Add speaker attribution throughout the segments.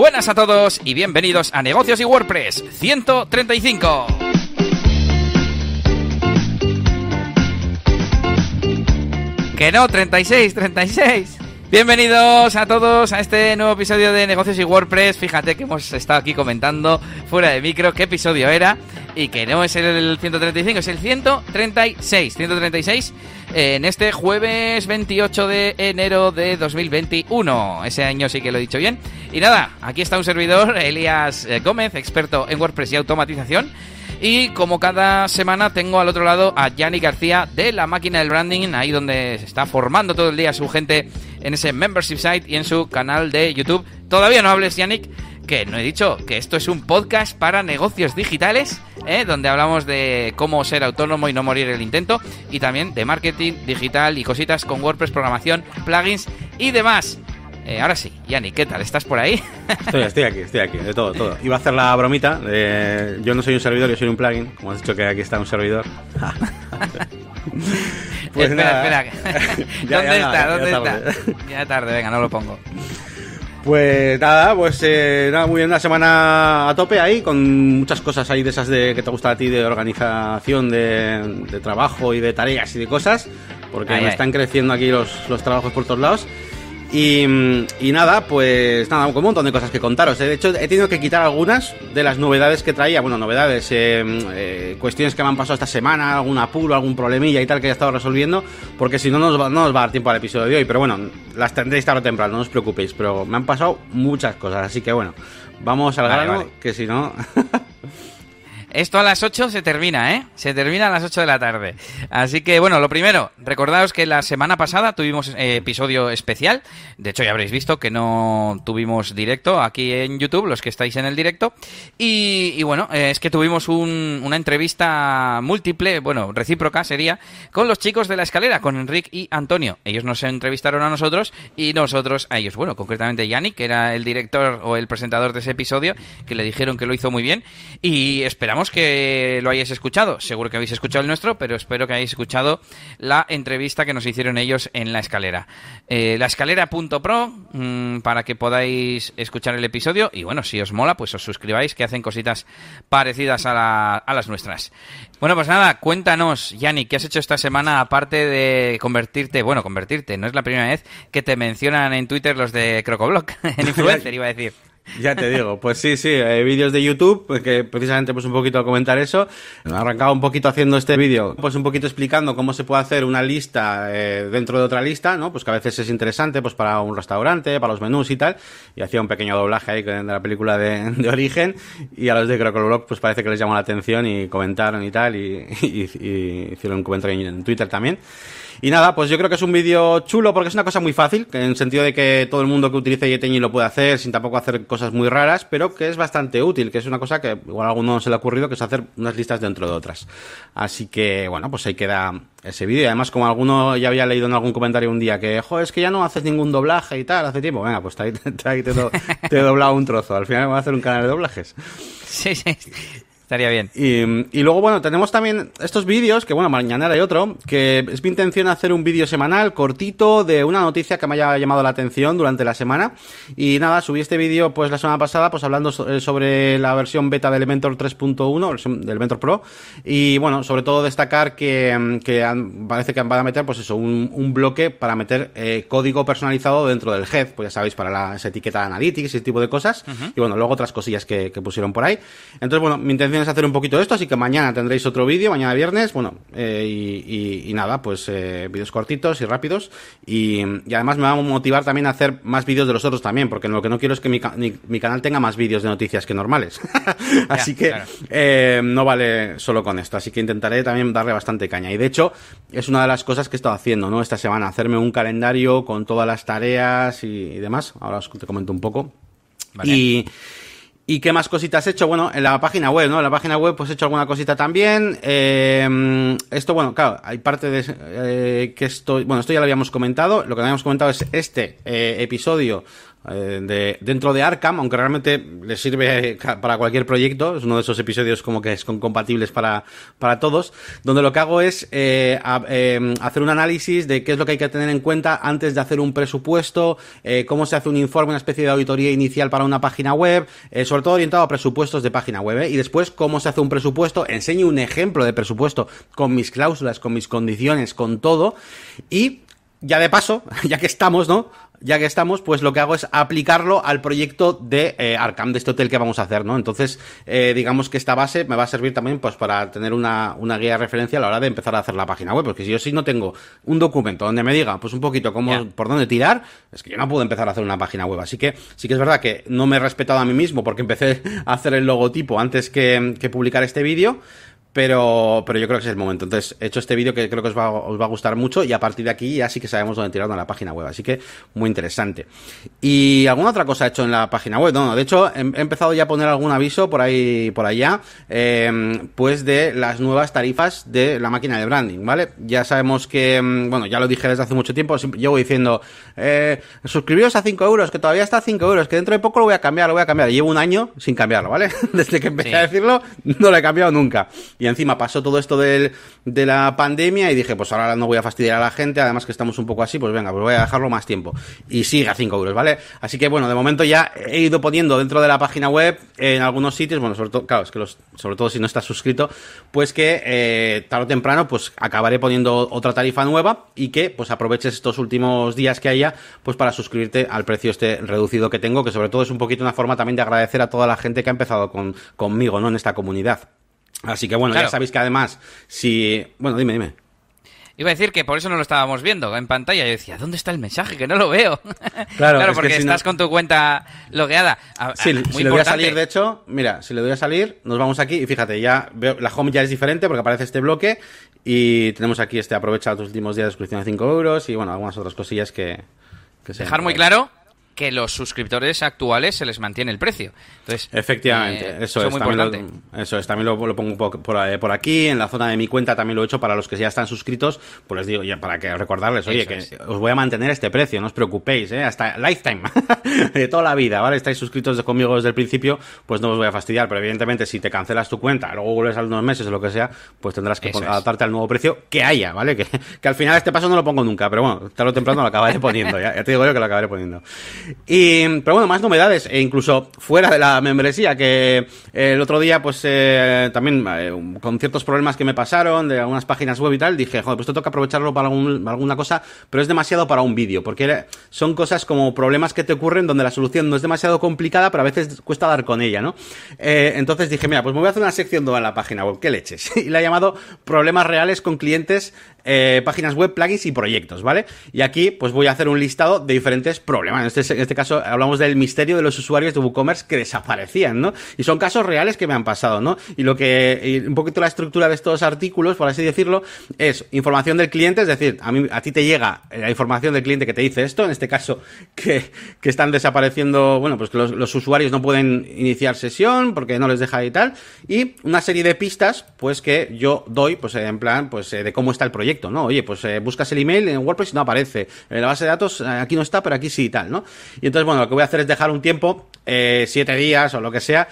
Speaker 1: Buenas a todos y bienvenidos a Negocios y WordPress 135. Que no, 36, 36. Bienvenidos a todos a este nuevo episodio de Negocios y WordPress. Fíjate que hemos estado aquí comentando fuera de micro qué episodio era y que no es el 135, es el 136. 136 en este jueves 28 de enero de 2021. Ese año sí que lo he dicho bien. Y nada, aquí está un servidor, Elías eh, Gómez, experto en WordPress y automatización. Y como cada semana tengo al otro lado a Yannick García de la máquina del branding, ahí donde se está formando todo el día su gente en ese membership site y en su canal de YouTube. Todavía no hables, Yannick, que no he dicho que esto es un podcast para negocios digitales, ¿eh? donde hablamos de cómo ser autónomo y no morir el intento, y también de marketing digital y cositas con WordPress, programación, plugins y demás. Eh, ahora sí, Yanni, ¿qué tal? ¿Estás por ahí?
Speaker 2: Estoy, estoy aquí, estoy aquí, de todo, todo. Iba a hacer la bromita yo no soy un servidor, yo soy un plugin, como has dicho que aquí está un servidor.
Speaker 1: pues espera, espera. ¿Dónde está? ¿Dónde está? Ya tarde, venga, no lo pongo.
Speaker 2: Pues nada, pues eh, nada, muy bien, una semana a tope ahí, con muchas cosas ahí de esas de que te gusta a ti, de organización, de, trabajo y de tareas y de cosas, porque me están creciendo aquí los, los trabajos por todos lados. Y, nada, pues nada, un montón de cosas que contaros. ¿eh? De hecho, he tenido que quitar algunas de las novedades que traía. Bueno, novedades, eh, eh, cuestiones que me han pasado esta semana, algún apuro, algún problemilla y tal que he estado resolviendo, porque si no, no nos, va, no nos va a dar tiempo al episodio de hoy. Pero bueno, las tendréis tarde o temprano, no os preocupéis. Pero me han pasado muchas cosas, así que bueno, vamos al grano, que si no.
Speaker 1: Esto a las 8 se termina, ¿eh? Se termina a las 8 de la tarde. Así que, bueno, lo primero, recordaos que la semana pasada tuvimos eh, episodio especial. De hecho, ya habréis visto que no tuvimos directo aquí en YouTube, los que estáis en el directo. Y, bueno, eh, es que tuvimos una entrevista múltiple, bueno, recíproca sería, con los chicos de la escalera, con Enrique y Antonio. Ellos nos entrevistaron a nosotros y nosotros a ellos. Bueno, concretamente Yannick, que era el director o el presentador de ese episodio, que le dijeron que lo hizo muy bien. Y esperamos que lo hayáis escuchado. Seguro que habéis escuchado el nuestro, pero espero que hayáis escuchado la entrevista que nos hicieron ellos en la escalera. Eh, la escalera.pro mmm, para que podáis escuchar el episodio. Y bueno, si os mola, pues os suscribáis, que hacen cositas parecidas a, a las nuestras. Bueno, pues nada, cuéntanos, Yanni, ¿qué has hecho esta semana aparte de convertirte? Bueno, convertirte, no es la primera vez que te mencionan en Twitter los de Crocoblock, en influencer, iba a decir.
Speaker 2: Ya te digo, pues sí, sí, hay vídeos de YouTube, que precisamente pues un poquito a comentar eso. Arrancaba un poquito haciendo este vídeo, pues un poquito explicando cómo se puede hacer una lista eh, dentro de otra lista, ¿no? Pues que a veces es interesante, pues para un restaurante, para los menús y tal. Y hacía un pequeño doblaje ahí de la película de, de origen. Y a los de Crocolblog, pues parece que les llamó la atención y comentaron y tal. Y, y hicieron un comentario en Twitter también. Y nada, pues yo creo que es un vídeo chulo porque es una cosa muy fácil, en el sentido de que todo el mundo que utilice Yeteñi lo puede hacer sin tampoco hacer cosas muy raras, pero que es bastante útil, que es una cosa que igual a alguno se le ha ocurrido, que es hacer unas listas dentro de otras. Así que, bueno, pues ahí queda ese vídeo. Y además, como alguno ya había leído en algún comentario un día que, joder, es que ya no haces ningún doblaje y tal, hace tiempo. Venga, pues ahí te, te he doblado un trozo. Al final me voy a hacer un canal de doblajes.
Speaker 1: Sí, sí. Estaría bien.
Speaker 2: Y, luego, bueno, tenemos también estos vídeos, que bueno, mañana hay otro, que es mi intención hacer un vídeo semanal cortito de una noticia que me haya llamado la atención durante la semana. Y nada, subí este vídeo pues la semana pasada, pues hablando eh, sobre la versión beta de Elementor 3.1, versión de Elementor Pro. Y bueno, sobre todo destacar que, mm, parece que van a meter, pues eso, un, bloque para meter eh, código personalizado dentro del head, pues ya sabéis, para la, esa etiqueta de Analytics, ese tipo de cosas. Y bueno, luego otras cosillas que, que pusieron por ahí. Entonces, bueno, mi intención hacer un poquito de esto, así que mañana tendréis otro vídeo, mañana viernes, bueno, eh, y, nada, pues eh, vídeos cortitos y rápidos, y, además me va a motivar también a hacer más vídeos de los otros también, porque lo que no quiero es que mi, mi, canal tenga más vídeos de noticias que normales, así que eh, no vale solo con esto, así que intentaré también darle bastante caña, y de hecho es una de las cosas que he estado haciendo, ¿no? Esta semana, hacerme un calendario con todas las tareas y, demás, ahora os te comento un poco. Y, ¿Y qué más cositas he hecho? Bueno, en la página web, ¿no? En la página web pues he hecho alguna cosita también. Eh, esto, bueno, claro, hay parte de eh, que esto, bueno, esto ya lo habíamos comentado. Lo que habíamos comentado es este eh, episodio de, dentro de Arkham, aunque realmente le sirve para cualquier proyecto, es uno de esos episodios como que son compatibles para, para todos, donde lo que hago es eh, eh, hacer un análisis de qué es lo que hay que tener en cuenta antes de hacer un presupuesto, cómo se hace un informe, una especie de auditoría inicial para una página web, sobre todo orientado a presupuestos de página web, y después cómo se hace un presupuesto, enseño un ejemplo de presupuesto con mis cláusulas, con mis condiciones, con todo, y ya de paso, ya que estamos, ¿no? Ya que estamos, pues lo que hago es aplicarlo al proyecto de eh, Arkham, de este hotel que vamos a hacer, ¿no? Entonces, eh, digamos que esta base me va a servir también, pues, para tener una, una guía de referencia a la hora de empezar a hacer la página web, porque si yo sí no tengo un documento donde me diga, pues, un poquito cómo, por dónde tirar, es que yo no puedo empezar a hacer una página web. Así que sí que es verdad que no me he respetado a mí mismo porque empecé a hacer el logotipo antes que, que publicar este vídeo, pero, pero yo creo que es el momento. Entonces, he hecho este vídeo que creo que os va, os va a gustar mucho y a partir de aquí ya sí que sabemos dónde tirarlo en la página web. Así que muy interesante. ¿Y alguna otra cosa he hecho en la página web? No, de hecho, he, empezado ya a poner algún aviso por ahí, por allá, eh, pues de las nuevas tarifas de la máquina de branding, ¿vale? Ya sabemos que, mm, bueno, ya lo dije desde hace mucho tiempo, llevo diciendo, eh, suscribiros a 5 euros, que todavía está a 5 euros, que dentro de poco lo voy a cambiar, lo voy a cambiar. Llevo un año sin cambiarlo, ¿vale? Desde que empecé a decirlo, no lo he cambiado nunca. Y encima pasó todo esto del, de la pandemia y dije, pues ahora no voy a fastidiar a la gente, además que estamos un poco así, pues venga, pues voy a dejarlo más tiempo. Y sigue a 5 euros, ¿vale? Así que bueno, de momento ya he ido poniendo dentro de la página web, en algunos sitios, bueno, sobre todo, claro, es que los, sobre todo si no estás suscrito, pues que eh, tarde o temprano, pues acabaré poniendo otra tarifa nueva y que pues aproveches estos últimos días que haya, pues para suscribirte al precio este reducido que tengo, que sobre todo es un poquito una forma también de agradecer a toda la gente que ha empezado con, conmigo, ¿no? En esta comunidad. Así que bueno, ya sabéis que además, si... Bueno, dime, dime.
Speaker 1: Iba a decir que por eso no lo estábamos viendo en pantalla. Yo decía, ¿dónde está el mensaje? Que no lo veo. Claro, porque estás con tu cuenta logueada.
Speaker 2: Sí, si le doy a salir, de hecho, mira, si le doy a salir, nos vamos aquí y fíjate, ya veo, la home ya es diferente porque aparece este bloque y tenemos aquí este aprovecha los últimos días de suscripción a 5 euros y bueno, algunas otras cosillas que...
Speaker 1: que Dejar muy claro que los suscriptores actuales se les mantiene el precio. Entonces,
Speaker 2: Efectivamente, eh, eso, es, también lo, eso es, también lo, pongo por, por, aquí, en la zona de mi cuenta también lo he hecho para los que ya están suscritos, pues les digo, ya para que recordarles, oye, que os voy a mantener este precio, no os preocupéis, ¿eh? hasta lifetime, de toda la vida, ¿vale? Estáis suscritos conmigo desde el principio, pues no os voy a fastidiar, pero evidentemente si te cancelas tu cuenta, luego vuelves a unos meses o lo que sea, pues tendrás que adaptarte al nuevo precio que haya, ¿vale? Que, que al final este paso no lo pongo nunca, pero bueno, tarde o temprano lo acabaré poniendo, ya, ya te digo yo que lo acabaré poniendo. Y, pero bueno, más novedades, e incluso fuera de la membresía, que eh, el otro día, pues eh, también eh, con ciertos problemas que me pasaron de algunas páginas web y tal, dije, joder, pues esto toca aprovecharlo para alguna cosa, pero es demasiado para un vídeo, porque son cosas como problemas que te ocurren donde la solución no es demasiado complicada, pero a veces cuesta dar con ella, ¿no? entonces dije, mira, pues me voy a hacer una sección nueva en la página web, ¿qué leches? y la he llamado Problemas reales con clientes eh, páginas web, plugins y proyectos, ¿vale? Y aquí pues voy a hacer un listado de diferentes problemas. Este, en este caso hablamos del misterio de los usuarios de WooCommerce que desaparecían, ¿no? Y son casos reales que me han pasado, ¿no? Y lo que, un poquito la estructura de estos artículos, por así decirlo, es información del cliente, es decir, a, mí, a ti te llega la información del cliente que te dice esto, en este caso que, que están desapareciendo, bueno, pues que los, usuarios no pueden iniciar sesión porque no les deja y tal, y una serie de pistas, pues que yo doy, pues en plan, pues eh, de cómo está el proyecto ¿no? Oye, pues eh, buscas el email en WordPress y no aparece. En la base de datos eh, aquí no está, pero aquí sí y tal, ¿no? Y entonces, bueno, lo que voy a hacer es dejar un tiempo, eh, siete días o lo que sea,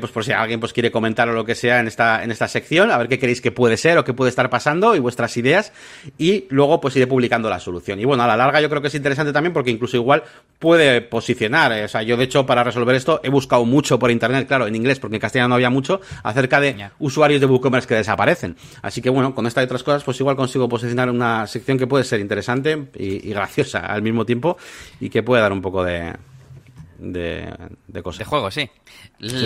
Speaker 2: pues por si alguien pues quiere comentar o lo que sea en esta, en esta sección, a ver qué queréis que puede ser o qué puede estar pasando y vuestras ideas. Y luego pues iré publicando la solución. Y bueno, a la larga yo creo que es interesante también porque incluso igual puede posicionar. O sea, yo de hecho para resolver esto he buscado mucho por internet, claro, en inglés, porque en castellano no había mucho, acerca de usuarios de WooCommerce que desaparecen. Así que bueno, con esta y otras cosas, pues igual consigo posicionar una sección que puede ser interesante y, graciosa al mismo tiempo y que puede dar un poco de, de, de cosas.
Speaker 1: De juego, sí.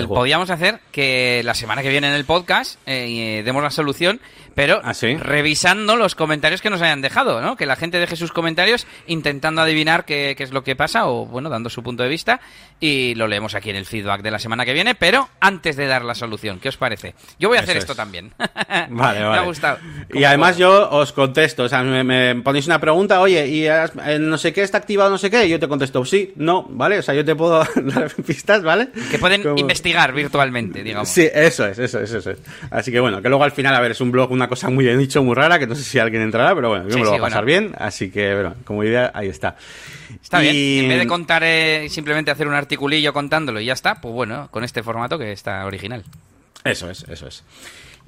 Speaker 1: Podríamos hacer que la semana que viene en el podcast eh, eh, demos la solución, pero
Speaker 2: ¿Ah,
Speaker 1: revisando los comentarios que nos hayan dejado, ¿no? Que la gente deje sus comentarios intentando adivinar qué, qué, es lo que pasa o, bueno, dando su punto de vista y lo leemos aquí en el feedback de la semana que viene, pero antes de dar la solución, ¿qué os parece? Yo voy a hacer esto también.
Speaker 2: Vale, vale. me
Speaker 1: ha gustado.
Speaker 2: Y además yo os contesto, o sea, me, ponéis una pregunta, oye, y eh, no sé qué está activado, no sé qué, y yo te contesto sí, no, ¿vale? O sea, yo te puedo dar pistas, ¿vale?
Speaker 1: Que pueden investigar virtualmente, digamos.
Speaker 2: Sí, eso es, eso es, eso es. Así que bueno, que luego al final, a ver, es un blog, una cosa muy de nicho, muy rara, que no sé si alguien entrará, pero bueno, yo me lo voy a pasar bien, así que, bueno, como idea, ahí está.
Speaker 1: Está bien, en vez de contar, eh, simplemente hacer un articulillo contándolo y ya está, pues bueno, con este formato que está original.
Speaker 2: Eso es, eso es.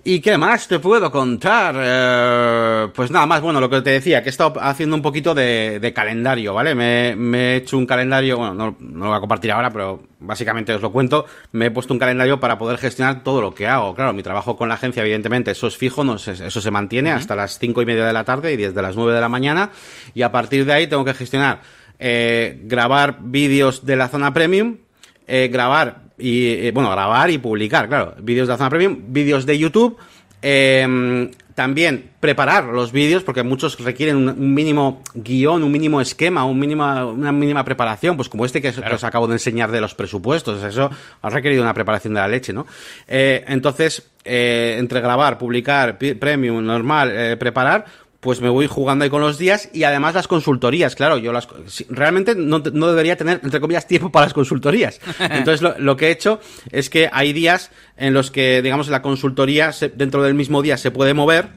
Speaker 2: ¿Y qué más te puedo contar? Eh, pues nada más, bueno, lo que te decía, que he estado haciendo un poquito de, calendario, ¿vale? Me, he hecho un calendario, bueno, no, lo voy a compartir ahora, pero básicamente os lo cuento. Me he puesto un calendario para poder gestionar todo lo que hago. Claro, mi trabajo con la agencia, evidentemente, eso es fijo, no, eso se mantiene hasta las cinco y media de la tarde y desde las nueve de la mañana. Y a partir de ahí tengo que gestionar, eh, grabar vídeos de la zona premium, eh, grabar y, eh, bueno, grabar y publicar, claro, vídeos de la zona premium, vídeos de YouTube, em, también preparar los vídeos, porque muchos requieren un, mínimo guion, un mínimo esquema, un mínima, una mínima preparación, pues como este que, os acabo de enseñar de los presupuestos, eso ha requerido una preparación de la leche, ¿no? Eh, entonces, eh, entre grabar, publicar, premium, normal, preparar, pues me voy jugando ahí con los días y además las consultorías, claro, yo las realmente no, debería tener, entre comillas, tiempo para las consultorías. Entonces lo, que he hecho es que hay días en los que, digamos, la consultoría dentro del mismo día se puede mover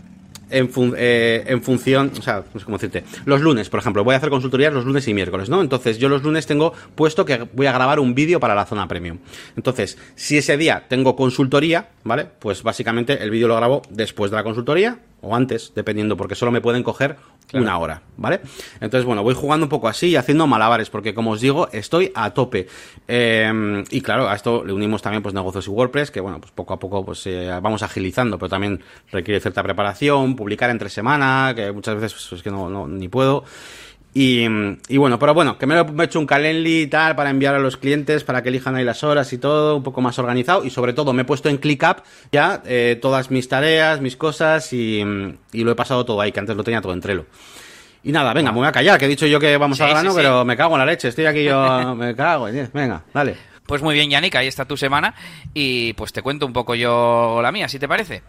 Speaker 2: en, eh, en función, o sea, no sé cómo decirte, los lunes, por ejemplo, voy a hacer consultorías los lunes y miércoles, ¿no? Entonces yo los lunes tengo puesto que voy a grabar un vídeo para la zona premium. Entonces, si ese día tengo consultoría, ¿vale? Pues básicamente el vídeo lo grabo después de la consultoría o antes, dependiendo, porque solo me pueden coger una hora, ¿vale? Entonces, bueno, voy jugando un poco así y haciendo malabares, porque como os digo, estoy a tope. Em, y claro, a esto le unimos también pues negocios y WordPress, que bueno, pues poco a poco pues eh, vamos agilizando, pero también requiere cierta preparación, publicar entre semana, que muchas veces pues, es que no, no ni puedo. Y, bueno, pero bueno, que me, he hecho un Calendly y tal para enviar a los clientes para que elijan ahí las horas y todo, un poco más organizado. Y sobre todo me he puesto en ClickUp ya eh, todas mis tareas, mis cosas y, lo he pasado todo ahí, que antes lo tenía todo en Trello. Y nada, venga, me voy a callar, que he dicho yo que vamos a grano, pero me cago en la leche, estoy aquí yo, me cago, venga, dale.
Speaker 1: Pues muy bien, Yannick, ahí está tu semana y pues te cuento un poco yo la mía, si te parece.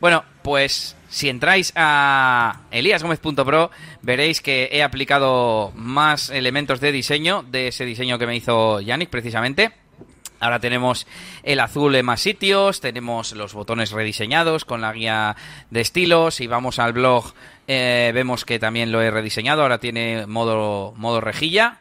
Speaker 1: Bueno, pues si entráis a eliasgomez.pro veréis que he aplicado más elementos de diseño de ese diseño que me hizo Yannick precisamente. Ahora tenemos el azul en más sitios, tenemos los botones rediseñados con la guía de estilos y vamos al blog eh, vemos que también lo he rediseñado, ahora tiene modo, modo rejilla.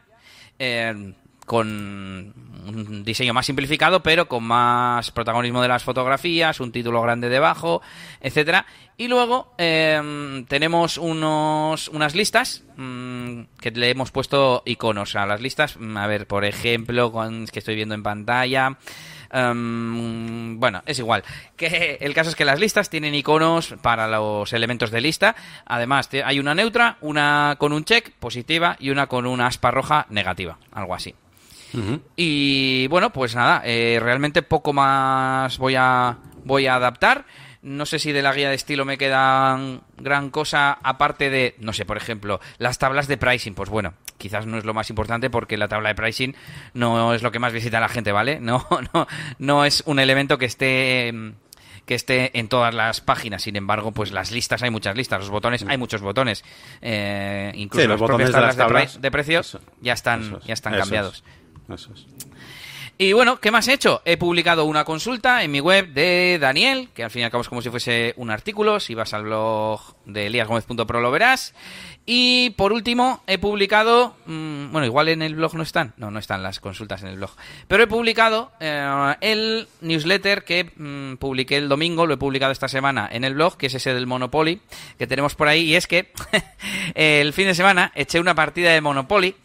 Speaker 1: Eh, con un diseño más simplificado, pero con más protagonismo de las fotografías, un título grande debajo, etcétera. Y luego em, tenemos unos, unas listas mm, que le hemos puesto iconos a las listas. Mm, a ver, por ejemplo, que estoy viendo en pantalla. Em, bueno, es igual. Que el caso es que las listas tienen iconos para los elementos de lista. Además, hay una neutra, una con un check positiva y una con una aspa roja negativa, algo así. Y bueno, pues nada, eh, realmente poco más voy a, voy a adaptar. No sé si de la guía de estilo me queda gran cosa, aparte de, no sé, por ejemplo, las tablas de pricing. Pues bueno, quizás no es lo más importante porque la tabla de pricing no es lo que más visita la gente, ¿vale? No, no, no es un elemento que esté que esté en todas las páginas. Sin embargo, pues las listas hay muchas listas, los botones hay muchos botones. Eh, incluso los botones de, las tablas de, precios ya están, ya están cambiados. Y bueno, ¿qué más he hecho? He publicado una consulta en mi web de Daniel, que al fin y al cabo es como si fuese un artículo. Si vas al blog de eliasgomez.pro lo verás. Y por último, he publicado. Mm, bueno, igual en el blog no están. No, no están las consultas en el blog. Pero he publicado eh, el newsletter que mm, publiqué el domingo. Lo he publicado esta semana en el blog, que es ese del Monopoly que tenemos por ahí. Y es que el fin de semana eché una partida de Monopoly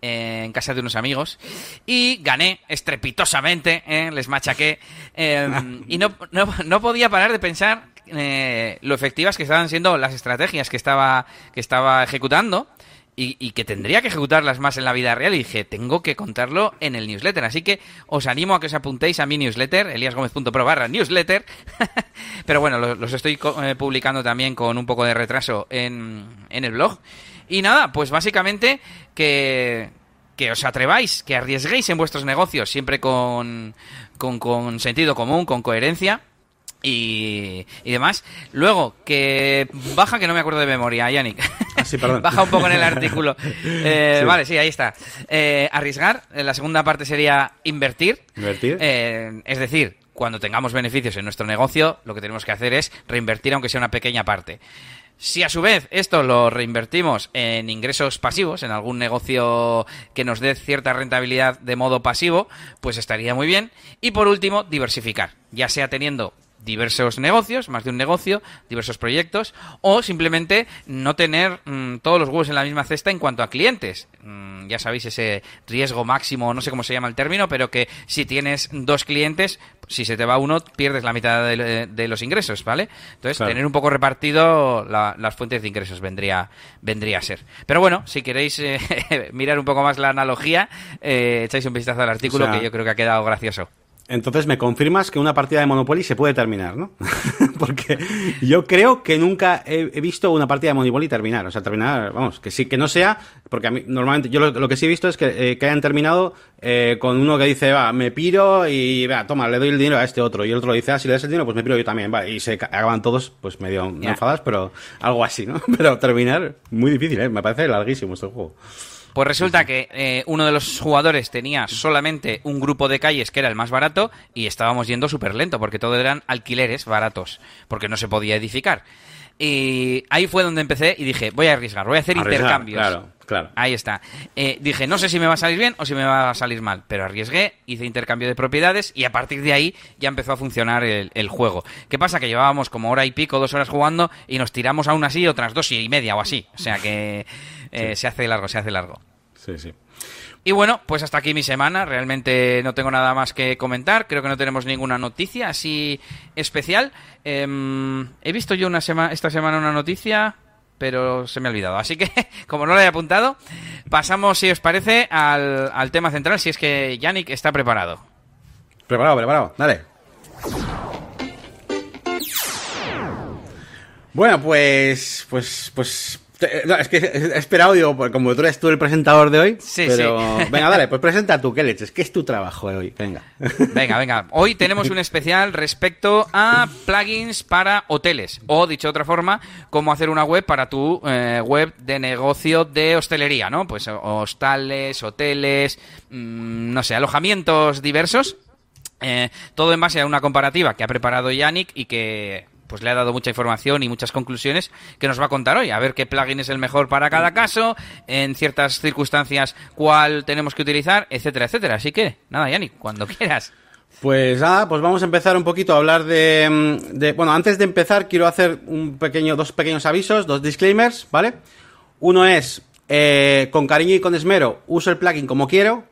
Speaker 1: en casa de unos amigos y gané estrepitosamente, ¿eh? les machaqué em, y no, no, podía parar de pensar eh, lo efectivas que estaban siendo las estrategias que estaba, que estaba ejecutando. Y, que tendría que ejecutarlas más en la vida real. Y dije, tengo que contarlo en el newsletter. Así que os animo a que os apuntéis a mi newsletter, eliasgomez.pro barra newsletter. Pero bueno, los, estoy eh, publicando también con un poco de retraso en, en el blog. Y nada, pues básicamente que, que os atreváis, que arriesguéis en vuestros negocios, siempre con, con, sentido común, con coherencia. Y, y, demás. Luego, que baja que no me acuerdo de memoria, Yannick.
Speaker 2: sí, perdón.
Speaker 1: Baja un poco en el artículo. Eh, vale, sí, ahí está. Eh, arriesgar, la segunda parte sería invertir.
Speaker 2: Invertir.
Speaker 1: es decir, cuando tengamos beneficios en nuestro negocio, lo que tenemos que hacer es reinvertir aunque sea una pequeña parte. Si a su vez esto lo reinvertimos en ingresos pasivos, en algún negocio que nos dé cierta rentabilidad de modo pasivo, pues estaría muy bien. Y por último, diversificar, ya sea teniendo diversos negocios, más de un negocio, diversos proyectos, o simplemente no tener mm, todos los huevos en la misma cesta en cuanto a clientes. Mm, ya sabéis ese riesgo máximo, no sé cómo se llama el término, pero que si tienes dos clientes, si se te va uno, pierdes la mitad de, los ingresos, ¿vale? Entonces, tener un poco repartido las fuentes de ingresos vendría, vendría a ser. Pero bueno, si queréis eh, mirar un poco más la analogía, eh, echáis un vistazo al artículo que yo creo que ha quedado gracioso.
Speaker 2: Entonces me confirmas que una partida de Monopoly se puede terminar, ¿no? Porque yo creo que nunca he, visto una partida de Monopoly terminar. O sea, terminar, vamos, que sí, que no sea, porque a mí normalmente yo lo, que sí he visto es que, eh, que hayan terminado eh, con uno que dice, va, me piro y, va, toma, le doy el dinero a este otro. Y el otro dice, ah, si le das el dinero, pues me piro yo también, va. Y se acaban todos, pues medio enfadas, pero algo así, ¿no? Pero terminar, muy difícil, ¿eh? Me parece larguísimo este juego.
Speaker 1: Pues resulta que eh, uno de los jugadores tenía solamente un grupo de calles que era el más barato y estábamos yendo súper lento porque todo eran alquileres baratos, porque no se podía edificar. Y ahí fue donde empecé y dije, voy a arriesgar, voy a hacer intercambios.
Speaker 2: Claro, claro.
Speaker 1: Ahí está. Eh, dije, no sé si me va a salir bien o si me va a salir mal, pero arriesgué, hice intercambio de propiedades y a partir de ahí ya empezó a funcionar el, juego. ¿Qué pasa? Que llevábamos como hora y pico, dos horas jugando y nos tiramos aún así otras dos y media o así. O sea que eh, se hace largo, se hace largo.
Speaker 2: Sí, sí.
Speaker 1: Y bueno, pues hasta aquí mi semana. Realmente no tengo nada más que comentar. Creo que no tenemos ninguna noticia así especial. Em, he visto yo una esta semana una noticia, pero se me ha olvidado. Así que, como no la he apuntado, pasamos, si os parece, al, al tema central, si es que Yannick está preparado.
Speaker 2: Preparado, preparado. Dale. Bueno, pues, pues, pues eh, es que he esperado, digo, como tú eres tú el presentador de hoy.
Speaker 1: Sí,
Speaker 2: pero... Venga, dale, pues presenta tú, ¿qué leches? ¿Qué es tu trabajo de hoy? Venga.
Speaker 1: Venga, venga. Hoy tenemos un especial respecto a plugins para hoteles. O, dicho de otra forma, cómo hacer una web para tu eh, web de negocio de hostelería, ¿no? Pues hostales, hoteles, mm, no sé, alojamientos diversos. Eh, todo en base a una comparativa que ha preparado Yannick y que pues le ha dado mucha información y muchas conclusiones que nos va a contar hoy. A ver qué plugin es el mejor para cada caso, en ciertas circunstancias cuál tenemos que utilizar, etcétera, etcétera. Así que, nada, Yanni, cuando quieras.
Speaker 2: Pues nada, pues vamos a empezar un poquito a hablar de, bueno, antes de empezar quiero hacer un pequeño, dos pequeños avisos, dos disclaimers, ¿vale? Uno es, eh, con cariño y con esmero, uso el plugin como quiero,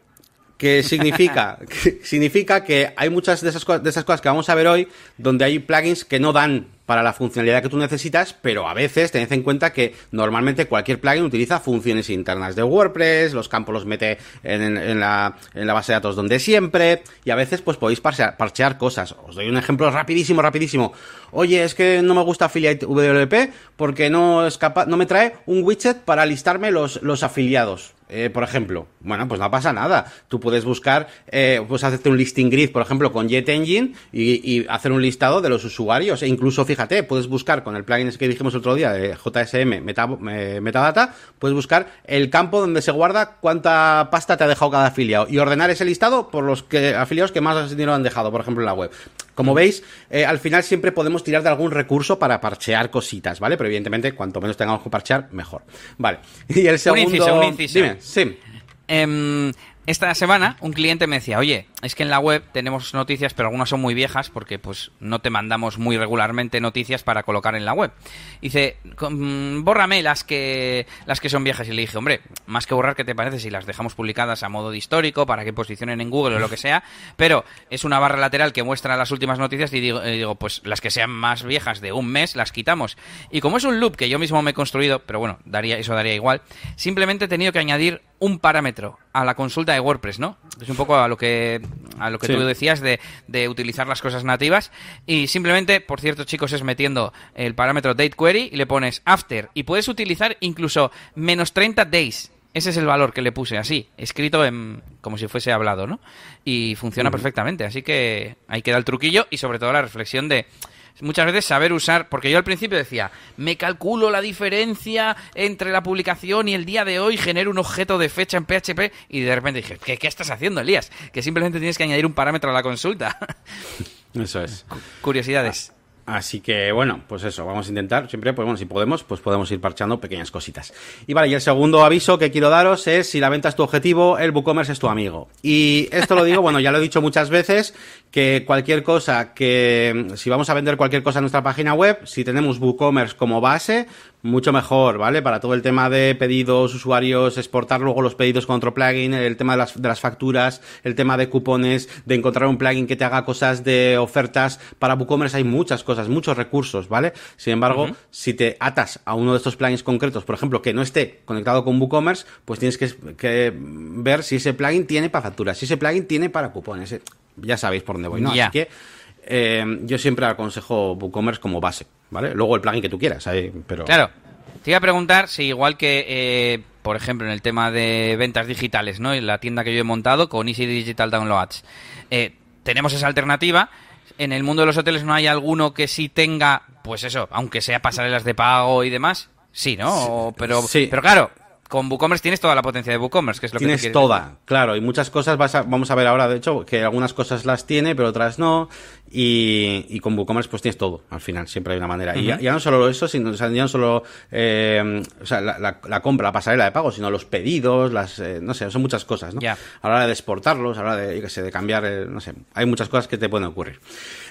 Speaker 2: que significa, que significa que hay muchas de esas, de esas cosas que vamos a ver hoy donde hay plugins que no dan para la funcionalidad que tú necesitas, pero a veces tened en cuenta que normalmente cualquier plugin utiliza funciones internas de WordPress, los campos los mete en, la, en la, base de datos donde siempre, y a veces pues podéis parchear, cosas. Os doy un ejemplo rapidísimo, rapidísimo. Oye, es que no me gusta Affiliate WP porque no es capaz, no me trae un widget para listarme los, los afiliados. Eh, por ejemplo, bueno, pues no pasa nada. Tú puedes buscar, eh, pues hacerte un listing grid, por ejemplo, con JetEngine y, y hacer un listado de los usuarios. E incluso, fíjate, puedes buscar con el plugin que dijimos otro día de JSM Metadata, puedes buscar el campo donde se guarda cuánta pasta te ha dejado cada afiliado y ordenar ese listado por los que, afiliados que más dinero han dejado, por ejemplo, en la web. Como veis, eh, al final siempre podemos tirar de algún recurso para parchear cositas, ¿vale? Pero evidentemente, cuanto menos tengamos que parchear, mejor. Vale.
Speaker 1: Y el segundo... Dime, sí. Em, esta semana un cliente me decía, oye, es que en la web tenemos noticias, pero algunas son muy viejas porque pues no te mandamos muy regularmente noticias para colocar en la web. Dice, bórrame las que las que son viejas y le dije, hombre, más que borrar, ¿qué te parece si las dejamos publicadas a modo de histórico para que posicionen en Google o lo que sea? Pero es una barra lateral que muestra las últimas noticias y digo, digo pues las que sean más viejas de un mes las quitamos. Y como es un loop que yo mismo me he construido, pero bueno, daría eso daría igual, simplemente he tenido que añadir un parámetro a la consulta de WordPress, ¿no? Es un poco a lo que a lo que tú decías de, de, utilizar las cosas nativas. Y simplemente, por cierto, chicos, es metiendo el parámetro date query y le pones after. Y puedes utilizar incluso menos 30 days. Ese es el valor que le puse así, escrito en como si fuese hablado, ¿no? Y funciona perfectamente, así que ahí queda el truquillo y sobre todo la reflexión de muchas veces saber usar, porque yo al principio decía, me calculo la diferencia entre la publicación y el día de hoy, genero un objeto de fecha en PHP y de repente dije, ¿qué, qué estás haciendo, Elías? Que simplemente tienes que añadir un parámetro a la consulta.
Speaker 2: Eso es.
Speaker 1: Curiosidades.
Speaker 2: Así que bueno, pues eso, vamos a intentar siempre, pues bueno, si podemos, pues podemos ir parchando pequeñas cositas. Y vale, y el segundo aviso que quiero daros es si la venta es tu objetivo, el WooCommerce es tu amigo. Y esto lo digo, bueno, ya lo he dicho muchas veces, que cualquier cosa que, si vamos a vender cualquier cosa en nuestra página web, si tenemos WooCommerce como base, mucho mejor, ¿vale? Para todo el tema de pedidos, usuarios, exportar luego los pedidos con otro plugin, el tema de las, de las facturas, el tema de cupones, de encontrar un plugin que te haga cosas de ofertas. Para WooCommerce hay muchas cosas, muchos recursos, ¿vale? Sin embargo, si te atas a uno de estos plugins concretos, por ejemplo, que no esté conectado con WooCommerce, pues tienes que, que ver si ese plugin tiene para facturas, si ese plugin tiene para cupones. Eh, ya sabéis por dónde voy, ¿no? Así que eh, yo siempre aconsejo WooCommerce como base, ¿vale? Luego el plugin que tú quieras, pero...
Speaker 1: Claro. Te iba a preguntar si igual que, eh, por ejemplo, en el tema de ventas digitales, ¿no? En la tienda que yo he montado con Easy Digital Downloads, eh, tenemos esa alternativa. En el mundo de los hoteles no hay alguno que sí tenga, pues eso, aunque sea pasarelas de pago y demás. Sí, ¿no? O- pero,
Speaker 2: sí.
Speaker 1: pero claro, con WooCommerce tienes toda la potencia de WooCommerce, que es lo que
Speaker 2: Tienes
Speaker 1: te quieres
Speaker 2: toda, claro, y muchas cosas vas a- vamos a ver ahora, de hecho, que algunas cosas las tiene, pero otras no, y, y con WooCommerce pues tienes todo, al final, siempre hay una manera. Y ya, ya no solo eso, sino o sea, ya no solo eh, o sea, la, la- la compra, la pasarela de pago, sino los pedidos, las, eh, no sé, son muchas cosas, ¿no?
Speaker 1: Ya.
Speaker 2: A la hora de exportarlos, a la hora de, yo qué sé, de cambiar, eh, no sé, hay muchas cosas que te pueden ocurrir.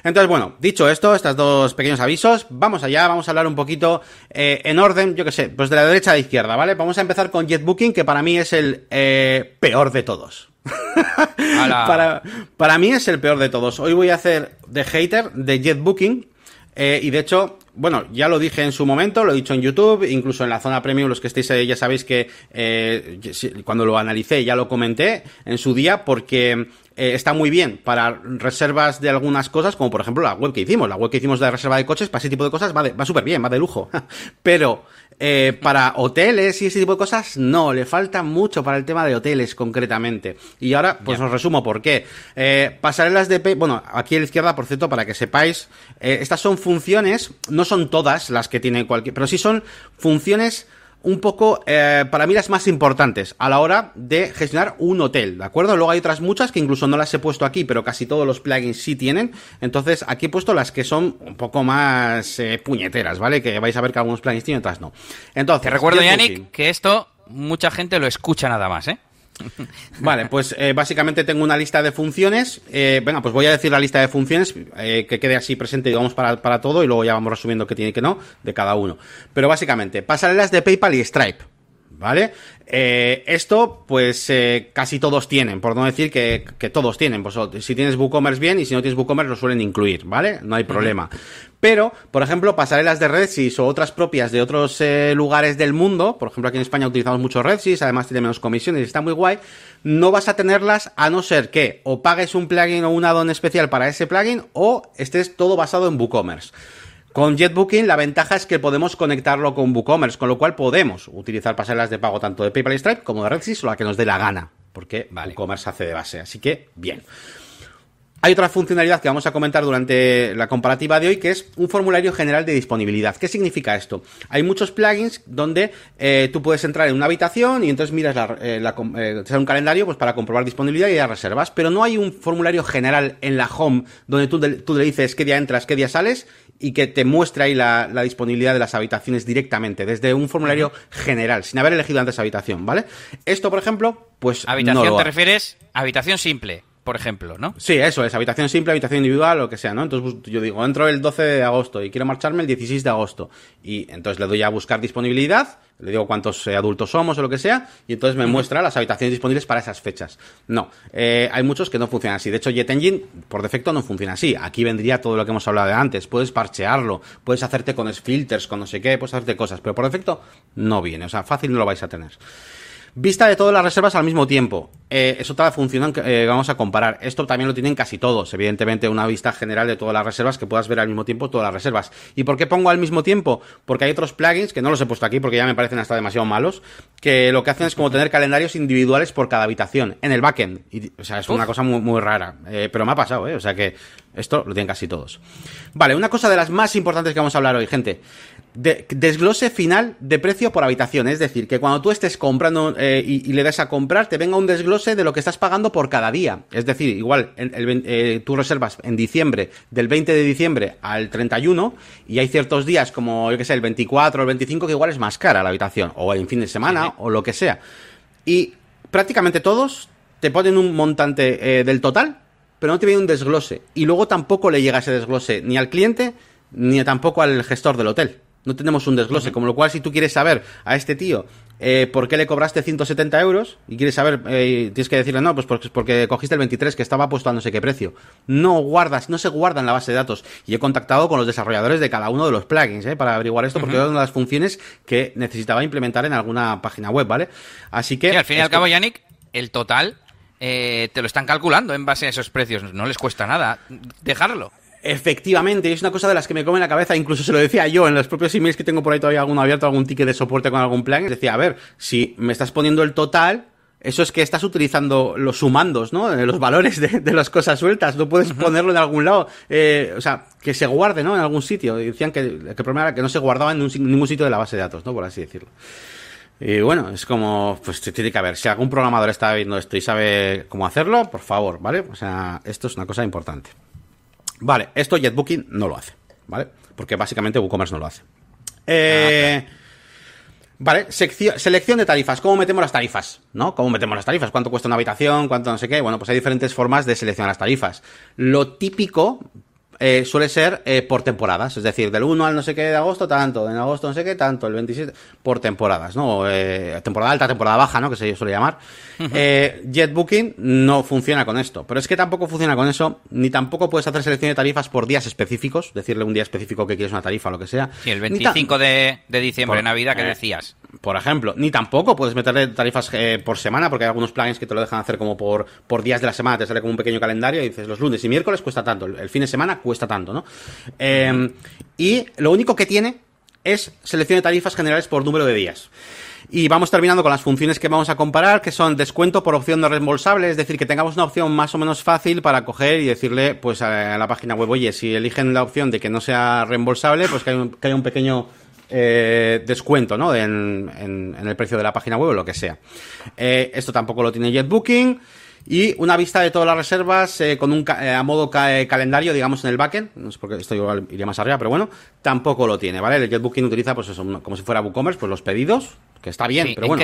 Speaker 2: Entonces, bueno, dicho esto, estos dos pequeños avisos, vamos allá, vamos a hablar un poquito eh, en orden, yo qué sé, pues de la derecha a la izquierda, ¿vale? Vamos a empezar con JetBooking, que para mí es el eh, peor de todos. Para, para mí es el peor de todos. Hoy voy a hacer de hater de JetBooking. eh, y de hecho, bueno, ya lo dije en su momento, lo he dicho en YouTube, incluso en la zona premium, los que estéis ahí ya sabéis que eh, cuando lo analicé ya lo comenté en su día, porque eh, está muy bien para reservas de algunas cosas, como por ejemplo la web que hicimos. La web que hicimos de reserva de coches, para ese tipo de cosas va, va súper bien, va de lujo. Pero eh, para hoteles y ese tipo de cosas, no, le falta mucho para el tema de hoteles concretamente. Y ahora, pues os resumo por qué. Eh, pasarelas de bueno, aquí a la izquierda, por cierto, para que sepáis, eh, estas son funciones, no son todas las que tiene cualquier, pero sí son funciones un poco, eh, para mí las más importantes a la hora de gestionar un hotel, ¿de acuerdo? Luego hay otras muchas que incluso no las he puesto aquí, pero casi todos los plugins sí tienen. Entonces aquí he puesto las que son un poco más eh, puñeteras, ¿vale? Que vais a ver que algunos plugins tienen, otras no. Entonces,
Speaker 1: Te recuerdo. Yannick, que esto mucha gente lo escucha nada más, ¿eh?
Speaker 2: Vale, pues eh, básicamente tengo una lista de funciones. Eh, venga, pues voy a decir la lista de funciones eh, que quede así presente, digamos, para, para todo y luego ya vamos resumiendo qué tiene y qué no de cada uno. Pero básicamente, pasarelas de PayPal y Stripe. ¿Vale? Eh, esto, pues eh, casi todos tienen, por no decir que, que todos tienen. Pues si tienes WooCommerce bien y si no tienes WooCommerce lo suelen incluir, ¿vale? No hay problema. Pero, por ejemplo, pasarelas de RedSys o otras propias de otros eh, lugares del mundo, por ejemplo, aquí en España utilizamos mucho RedSys, además tiene menos comisiones y está muy guay, no vas a tenerlas a no ser que o pagues un plugin o un add-on especial para ese plugin o estés todo basado en WooCommerce. Con JetBooking la ventaja es que podemos conectarlo con WooCommerce, con lo cual podemos utilizar pasarelas de pago tanto de PayPal y Stripe como de RedSys o la que nos dé la gana, porque
Speaker 1: Vale.
Speaker 2: WooCommerce hace de base. Así que, bien. Hay otra funcionalidad que vamos a comentar durante la comparativa de hoy, que es un formulario general de disponibilidad. ¿Qué significa esto? Hay muchos plugins donde eh, tú puedes entrar en una habitación y entonces miras la, eh, la eh, te sale un calendario pues para comprobar disponibilidad y las reservas, pero no hay un formulario general en la home donde tú, de- tú le dices qué día entras, qué día sales y que te muestre ahí la, la disponibilidad de las habitaciones directamente, desde un formulario general, sin haber elegido antes habitación, ¿vale? Esto, por ejemplo, pues
Speaker 1: Habitación
Speaker 2: no lo
Speaker 1: te refieres habitación simple, por ejemplo, ¿no?
Speaker 2: Sí, eso es, habitación simple, habitación individual, lo que sea, ¿no? Entonces pues, yo digo, entro el 12 de agosto y quiero marcharme el 16 de agosto. Y entonces le doy a buscar disponibilidad, le digo cuántos eh, adultos somos o lo que sea, y entonces me muestra las habitaciones disponibles para esas fechas. No, eh, hay muchos que no funcionan así. De hecho, JetEngine, por defecto, no funciona así. Aquí vendría todo lo que hemos hablado de antes. Puedes parchearlo, puedes hacerte con filters, con no sé qué, puedes hacerte cosas, pero por defecto no viene. O sea, fácil no lo vais a tener. Vista de todas las reservas al mismo tiempo. Eh, es otra función que eh, vamos a comparar. Esto también lo tienen casi todos. Evidentemente, una vista general de todas las reservas que puedas ver al mismo tiempo todas las reservas. ¿Y por qué pongo al mismo tiempo? Porque hay otros plugins que no los he puesto aquí porque ya me parecen hasta demasiado malos. Que lo que hacen es como tener calendarios individuales por cada habitación en el backend. Y, o sea, es una cosa muy, muy rara. Eh, pero me ha pasado, ¿eh? O sea que esto lo tienen casi todos. Vale, una cosa de las más importantes que vamos a hablar hoy, gente desglose final de precio por habitación. Es decir, que cuando tú estés comprando eh, y, le des a comprar, te venga un desglose de lo que estás pagando por cada día. Es decir, igual el, eh, tú reservas en diciembre, del 20 de diciembre al 31, y hay ciertos días como, yo que sé, el 24 o el 25, que igual es más cara la habitación, o en fin de semana, o lo que sea. Y prácticamente todos te ponen un montante eh, del total, pero no te viene un desglose. Y luego tampoco le llega ese desglose ni al cliente, ni tampoco al gestor del hotel. No tenemos un desglose, como lo cual si tú quieres saber a este tío eh, por qué le cobraste 170 euros y quieres saber, eh, tienes que decirle, no, pues porque, porque, cogiste el 23 que estaba puesto a no sé qué precio. No guardas, no se guarda en la base de datos. Y he contactado con los desarrolladores de cada uno de los plugins, ¿eh? Para averiguar esto, porque era una de las funciones que necesitaba implementar en alguna página web, ¿vale? Así que...
Speaker 1: al fin y al cabo, Yannick, el total eh, te lo están calculando en base a esos precios. No les cuesta nada dejarlo.
Speaker 2: Efectivamente, es una cosa de las que me come la cabeza, incluso se lo decía yo en los propios emails que tengo por ahí todavía alguno abierto, algún ticket de soporte con algún plan, decía, a ver, si me estás poniendo el total, eso es que estás utilizando los sumandos, ¿no? Eh, los valores de, las cosas sueltas, no puedes ponerlo en algún lado, eh, o sea, que se guarde, ¿no? En algún sitio. decían que, el problema era que no se guardaba en ningún sitio de la base de datos, ¿no? Por así decirlo. Y bueno, es como, pues tiene que haber, si algún programador está viendo esto y sabe cómo hacerlo, por favor, ¿vale? O sea, esto es una cosa importante. Vale, esto JetBooking no lo hace, ¿vale? Porque básicamente WooCommerce no lo hace. Eh, vale, selección de tarifas. ¿Cómo metemos las tarifas? ¿No? ¿Cómo metemos las tarifas? ¿Cuánto cuesta una habitación? ¿Cuánto no sé qué? Bueno, pues hay diferentes formas de seleccionar las tarifas. Lo típico, eh, suele ser eh, por temporadas, es decir, del 1 al no sé qué de agosto, tanto, en agosto no sé qué, tanto, el 27, por temporadas, ¿no? Eh, temporada alta, temporada baja, ¿no? Que se suele llamar. JetBooking no funciona con esto, pero es que tampoco funciona con eso, ni tampoco puedes hacer selección de tarifas por días específicos, decirle un día específico que quieres una tarifa o lo que sea.
Speaker 1: Sí, el 25 de, diciembre, Navidad, que decías.
Speaker 2: Por ejemplo, ni tampoco puedes meterle tarifas por semana, porque hay algunos plugins que te lo dejan hacer como por, por días de la semana, te sale como un pequeño calendario y dices los lunes y miércoles cuesta tanto, el fin de semana cuesta tanto, ¿no? Em, y lo único que tiene es selección de tarifas generales por número de días. Y vamos terminando con las funciones que vamos a comparar, que son descuento por opción no reembolsable, es decir, que tengamos una opción más o menos fácil para coger y decirle pues a la página web, oye, si eligen la opción de que no sea reembolsable, pues que haya un, pequeño eh, descuento ¿no? En, el precio de la página web o lo que sea. Eh, esto tampoco lo tiene JetBooking. Y una vista de todas las reservas eh, con un eh, a modo eh, calendario, digamos, en el backend. No sé por qué esto igual iría más arriba, pero bueno, tampoco lo tiene, ¿vale? El JetBooking utiliza, pues eso, como si fuera WooCommerce, pues los pedidos, que está bien, pero bueno.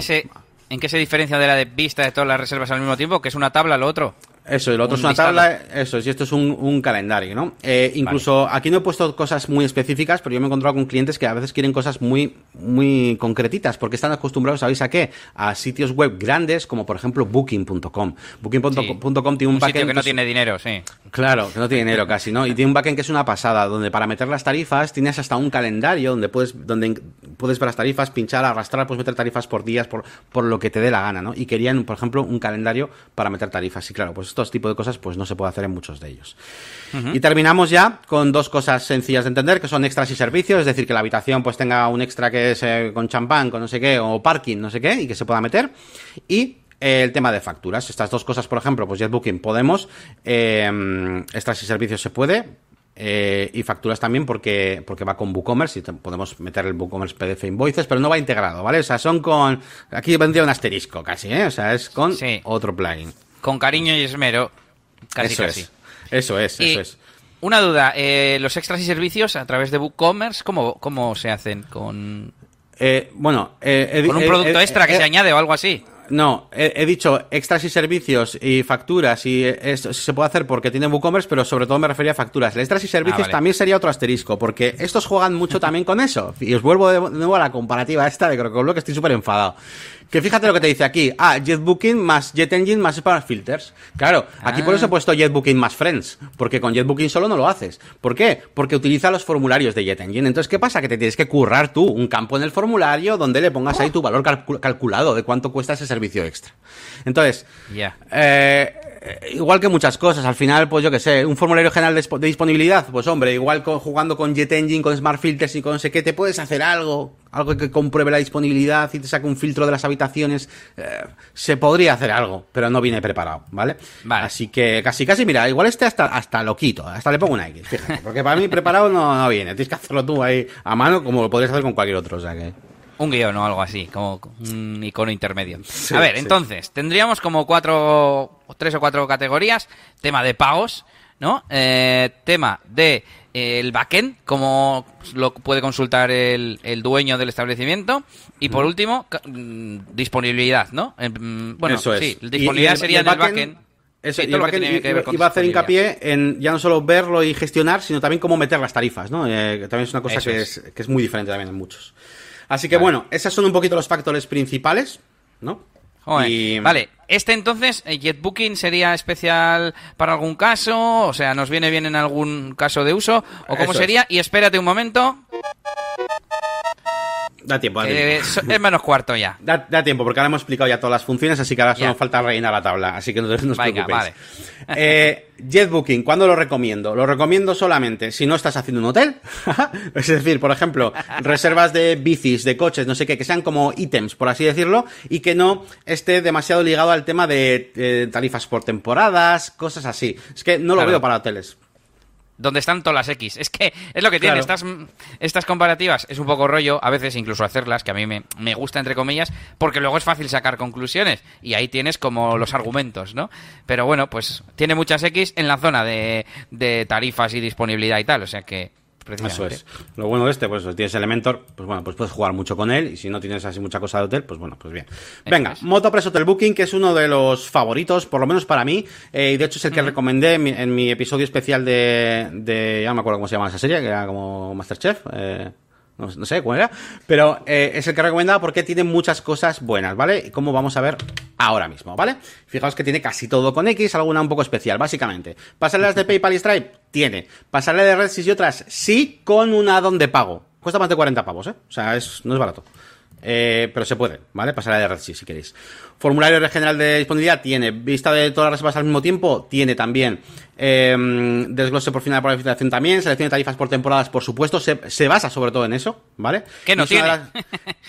Speaker 1: ¿En qué se diferencia de la de vista de todas las reservas al mismo tiempo? Que es una tabla lo otro.
Speaker 2: Eso, y lo otro es una tabla, eso, y esto es un, calendario, ¿no? Eh, incluso aquí no he puesto cosas muy específicas, pero yo me he encontrado con clientes que a veces quieren cosas muy, muy concretitas, porque están acostumbrados, ¿sabéis a qué? A sitios web grandes, como por ejemplo Booking.com. Booking.com tiene un, backend.
Speaker 1: Sitio que no tiene dinero, sí.
Speaker 2: Claro, que no tiene dinero casi, ¿no? Y tiene un backend que es una pasada, donde para meter las tarifas tienes hasta un calendario donde puedes, donde puedes ver las tarifas, pinchar, arrastrar, puedes meter tarifas por días, por, por lo que te dé la gana, ¿no? Y querían, por ejemplo, un calendario para meter tarifas. Y claro, pues estos tipos de cosas pues no se puede hacer en muchos de ellos. Y terminamos ya con dos cosas sencillas de entender, que son extras y servicios, es decir, que la habitación pues tenga un extra que es eh, con champán, con no sé qué, o parking, no sé qué, y que se pueda meter. Y eh, el tema de facturas. Estas dos cosas, por ejemplo, pues JetBooking podemos, eh, extras y servicios se puede, y facturas también porque, porque va con WooCommerce y podemos meter el WooCommerce PDF Invoices, pero no va integrado, ¿vale? O sea, son con... Aquí vendría un asterisco casi, ¿eh? O sea, es con otro plugin.
Speaker 1: Con cariño y esmero. Casi,
Speaker 2: eso
Speaker 1: casi.
Speaker 2: Es. Eso es, eso es.
Speaker 1: Una duda, eh, los extras y servicios a través de WooCommerce, ¿cómo, cómo se hacen? ¿Con,
Speaker 2: eh, bueno,
Speaker 1: eh, ¿con un producto extra que se añade o algo así?
Speaker 2: No, he, dicho extras y servicios y facturas y esto se puede hacer porque tiene WooCommerce, pero sobre todo me refería a facturas. extras y servicios ah, también sería otro asterisco, porque estos juegan mucho también con eso. Y os vuelvo de nuevo a la comparativa esta de creo que estoy súper enfadado Que fíjate lo que te dice aquí. Ah, JetBooking más JetEngine más Smart Filters. Claro, aquí por eso he
Speaker 1: Ah.
Speaker 2: puesto JetBooking más Friends. Porque con JetBooking solo no lo haces. ¿Por qué? Porque utiliza los formularios de JetEngine. Entonces, ¿qué pasa? Que te tienes que currar tú un campo en el formulario donde le pongas ahí tu valor calcu- calculado de cuánto cuesta ese servicio extra. Entonces,
Speaker 1: Ya.
Speaker 2: eh, eh, igual que muchas cosas, al final, pues yo que sé, un formulario general de, dispo- de disponibilidad, pues hombre, igual con- jugando con JetEngine, con Smart Filters y con sé qué, te puedes hacer algo, algo que compruebe la disponibilidad y te saque un filtro de las habitaciones, eh, se podría hacer algo, pero no viene preparado, ¿vale?
Speaker 1: Vale.
Speaker 2: Así que casi, casi, mira, igual este hasta, hasta lo quito, hasta le pongo una X, fíjate, porque para mí preparado no, no viene, tienes que hacerlo tú ahí a mano como lo podrías hacer con cualquier otro, o sea que...
Speaker 1: Un guion o algo así, como un icono intermedio.
Speaker 2: Sí,
Speaker 1: a ver,
Speaker 2: sí.
Speaker 1: entonces, tendríamos como cuatro, tres o cuatro categorías. Tema de pagos, ¿no? Eh, tema de eh, el backend, como lo puede consultar el, el dueño del establecimiento. Y por último, mm, disponibilidad, ¿no? Eh, mm, bueno,
Speaker 2: Eso es.
Speaker 1: sí, disponibilidad
Speaker 2: y el-
Speaker 1: sería en
Speaker 2: el
Speaker 1: el backend.
Speaker 2: Eso,
Speaker 1: Sí,
Speaker 2: y
Speaker 1: todo
Speaker 2: el
Speaker 1: lo que
Speaker 2: backend
Speaker 1: tiene que ver con
Speaker 2: iba a hacer hincapié en ya no solo verlo y gestionar, sino también cómo meter las tarifas, ¿no? Eh, que también es una cosa que
Speaker 1: es.
Speaker 2: es. que es muy diferente también en muchos. Así que
Speaker 1: Vale.
Speaker 2: bueno, esos son un poquito los factores principales, ¿no? Y-
Speaker 1: Vale, este entonces, eh, JetBooking sería especial para algún caso, o sea, nos viene bien en algún caso de uso, o cómo
Speaker 2: Eso
Speaker 1: sería, y espérate un momento,
Speaker 2: Da tiempo, da tiempo.
Speaker 1: es menos cuarto ya.
Speaker 2: Da, da tiempo, porque ahora hemos explicado ya todas las funciones, así que ahora solo nos falta rellenar la tabla, así que no, no os
Speaker 1: Venga,
Speaker 2: preocupéis. Eh, JetBooking, ¿cuándo lo recomiendo? Lo recomiendo solamente si no estás haciendo un hotel. es decir, por ejemplo, reservas de bicis, de coches, no sé qué, que sean como ítems, por así decirlo, y que no esté demasiado ligado al tema de eh, tarifas por temporadas, cosas así. Es que no lo
Speaker 1: Claro.
Speaker 2: veo para hoteles.
Speaker 1: Donde están todas las X. Es que es lo que tiene.
Speaker 2: Claro.
Speaker 1: Estas, estas comparativas es un poco rollo, a veces incluso hacerlas, que a mí me, me gusta, entre comillas, porque luego es fácil sacar conclusiones. Y ahí tienes como los argumentos, ¿no? Pero bueno, pues tiene muchas X en la zona de, de tarifas y disponibilidad y tal. O sea que,
Speaker 2: Eso es. Lo bueno de este, pues si tienes Elementor, pues bueno, pues puedes jugar mucho con él. Y si no tienes así mucha cosa de hotel, pues bueno, pues bien. Venga,
Speaker 1: es.
Speaker 2: Motopress Hotel Booking, que es uno de los favoritos, por lo menos para mí. eh, y de hecho es el que recomendé en mi, en mi episodio especial de, de. Ya no me acuerdo cómo se llama esa serie, que era como Masterchef. Eh, no, sé cuál era. Pero eh, es el que recomendaba porque tiene muchas cosas buenas, ¿vale? Y como vamos a ver ahora mismo, ¿vale? Fijaos que tiene casi todo con X, alguna un poco especial, básicamente. ¿Pasarelas de PayPal y Stripe? Tiene. ¿Pasarela de RedSys y otras? Sí, con un add-on de pago. Cuesta más de 40 pavos, ¿eh? O sea, es, no es barato. Eh, pero se puede, ¿vale? Pasarela de RedSys si queréis. Formulario general de disponibilidad tiene. Vista de todas las reservas al mismo tiempo tiene también. Eh, desglose por final de planificación también. Selección de tarifas por temporadas, por supuesto. Se, se basa sobre todo en eso, ¿vale?
Speaker 1: ¿Qué no tiene?
Speaker 2: las-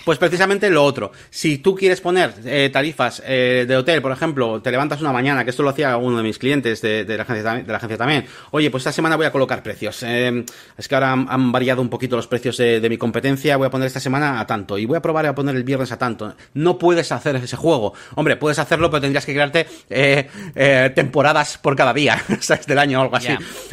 Speaker 2: pues precisamente lo otro. Si tú quieres poner eh, tarifas eh, de hotel, por ejemplo, te levantas una mañana, que esto lo hacía uno de mis clientes de, de la, agencia, de la agencia también. Oye, pues esta semana voy a colocar precios. Eh, es que ahora han, han variado un poquito los precios de, de mi competencia. Voy a poner esta semana a tanto. Y voy a probar a poner el viernes a tanto. No puedes hacer ese juego. Hombre, puedes hacerlo, pero tendrías que crearte eh, eh, temporadas por cada día, ¿sabes? Del año o algo así.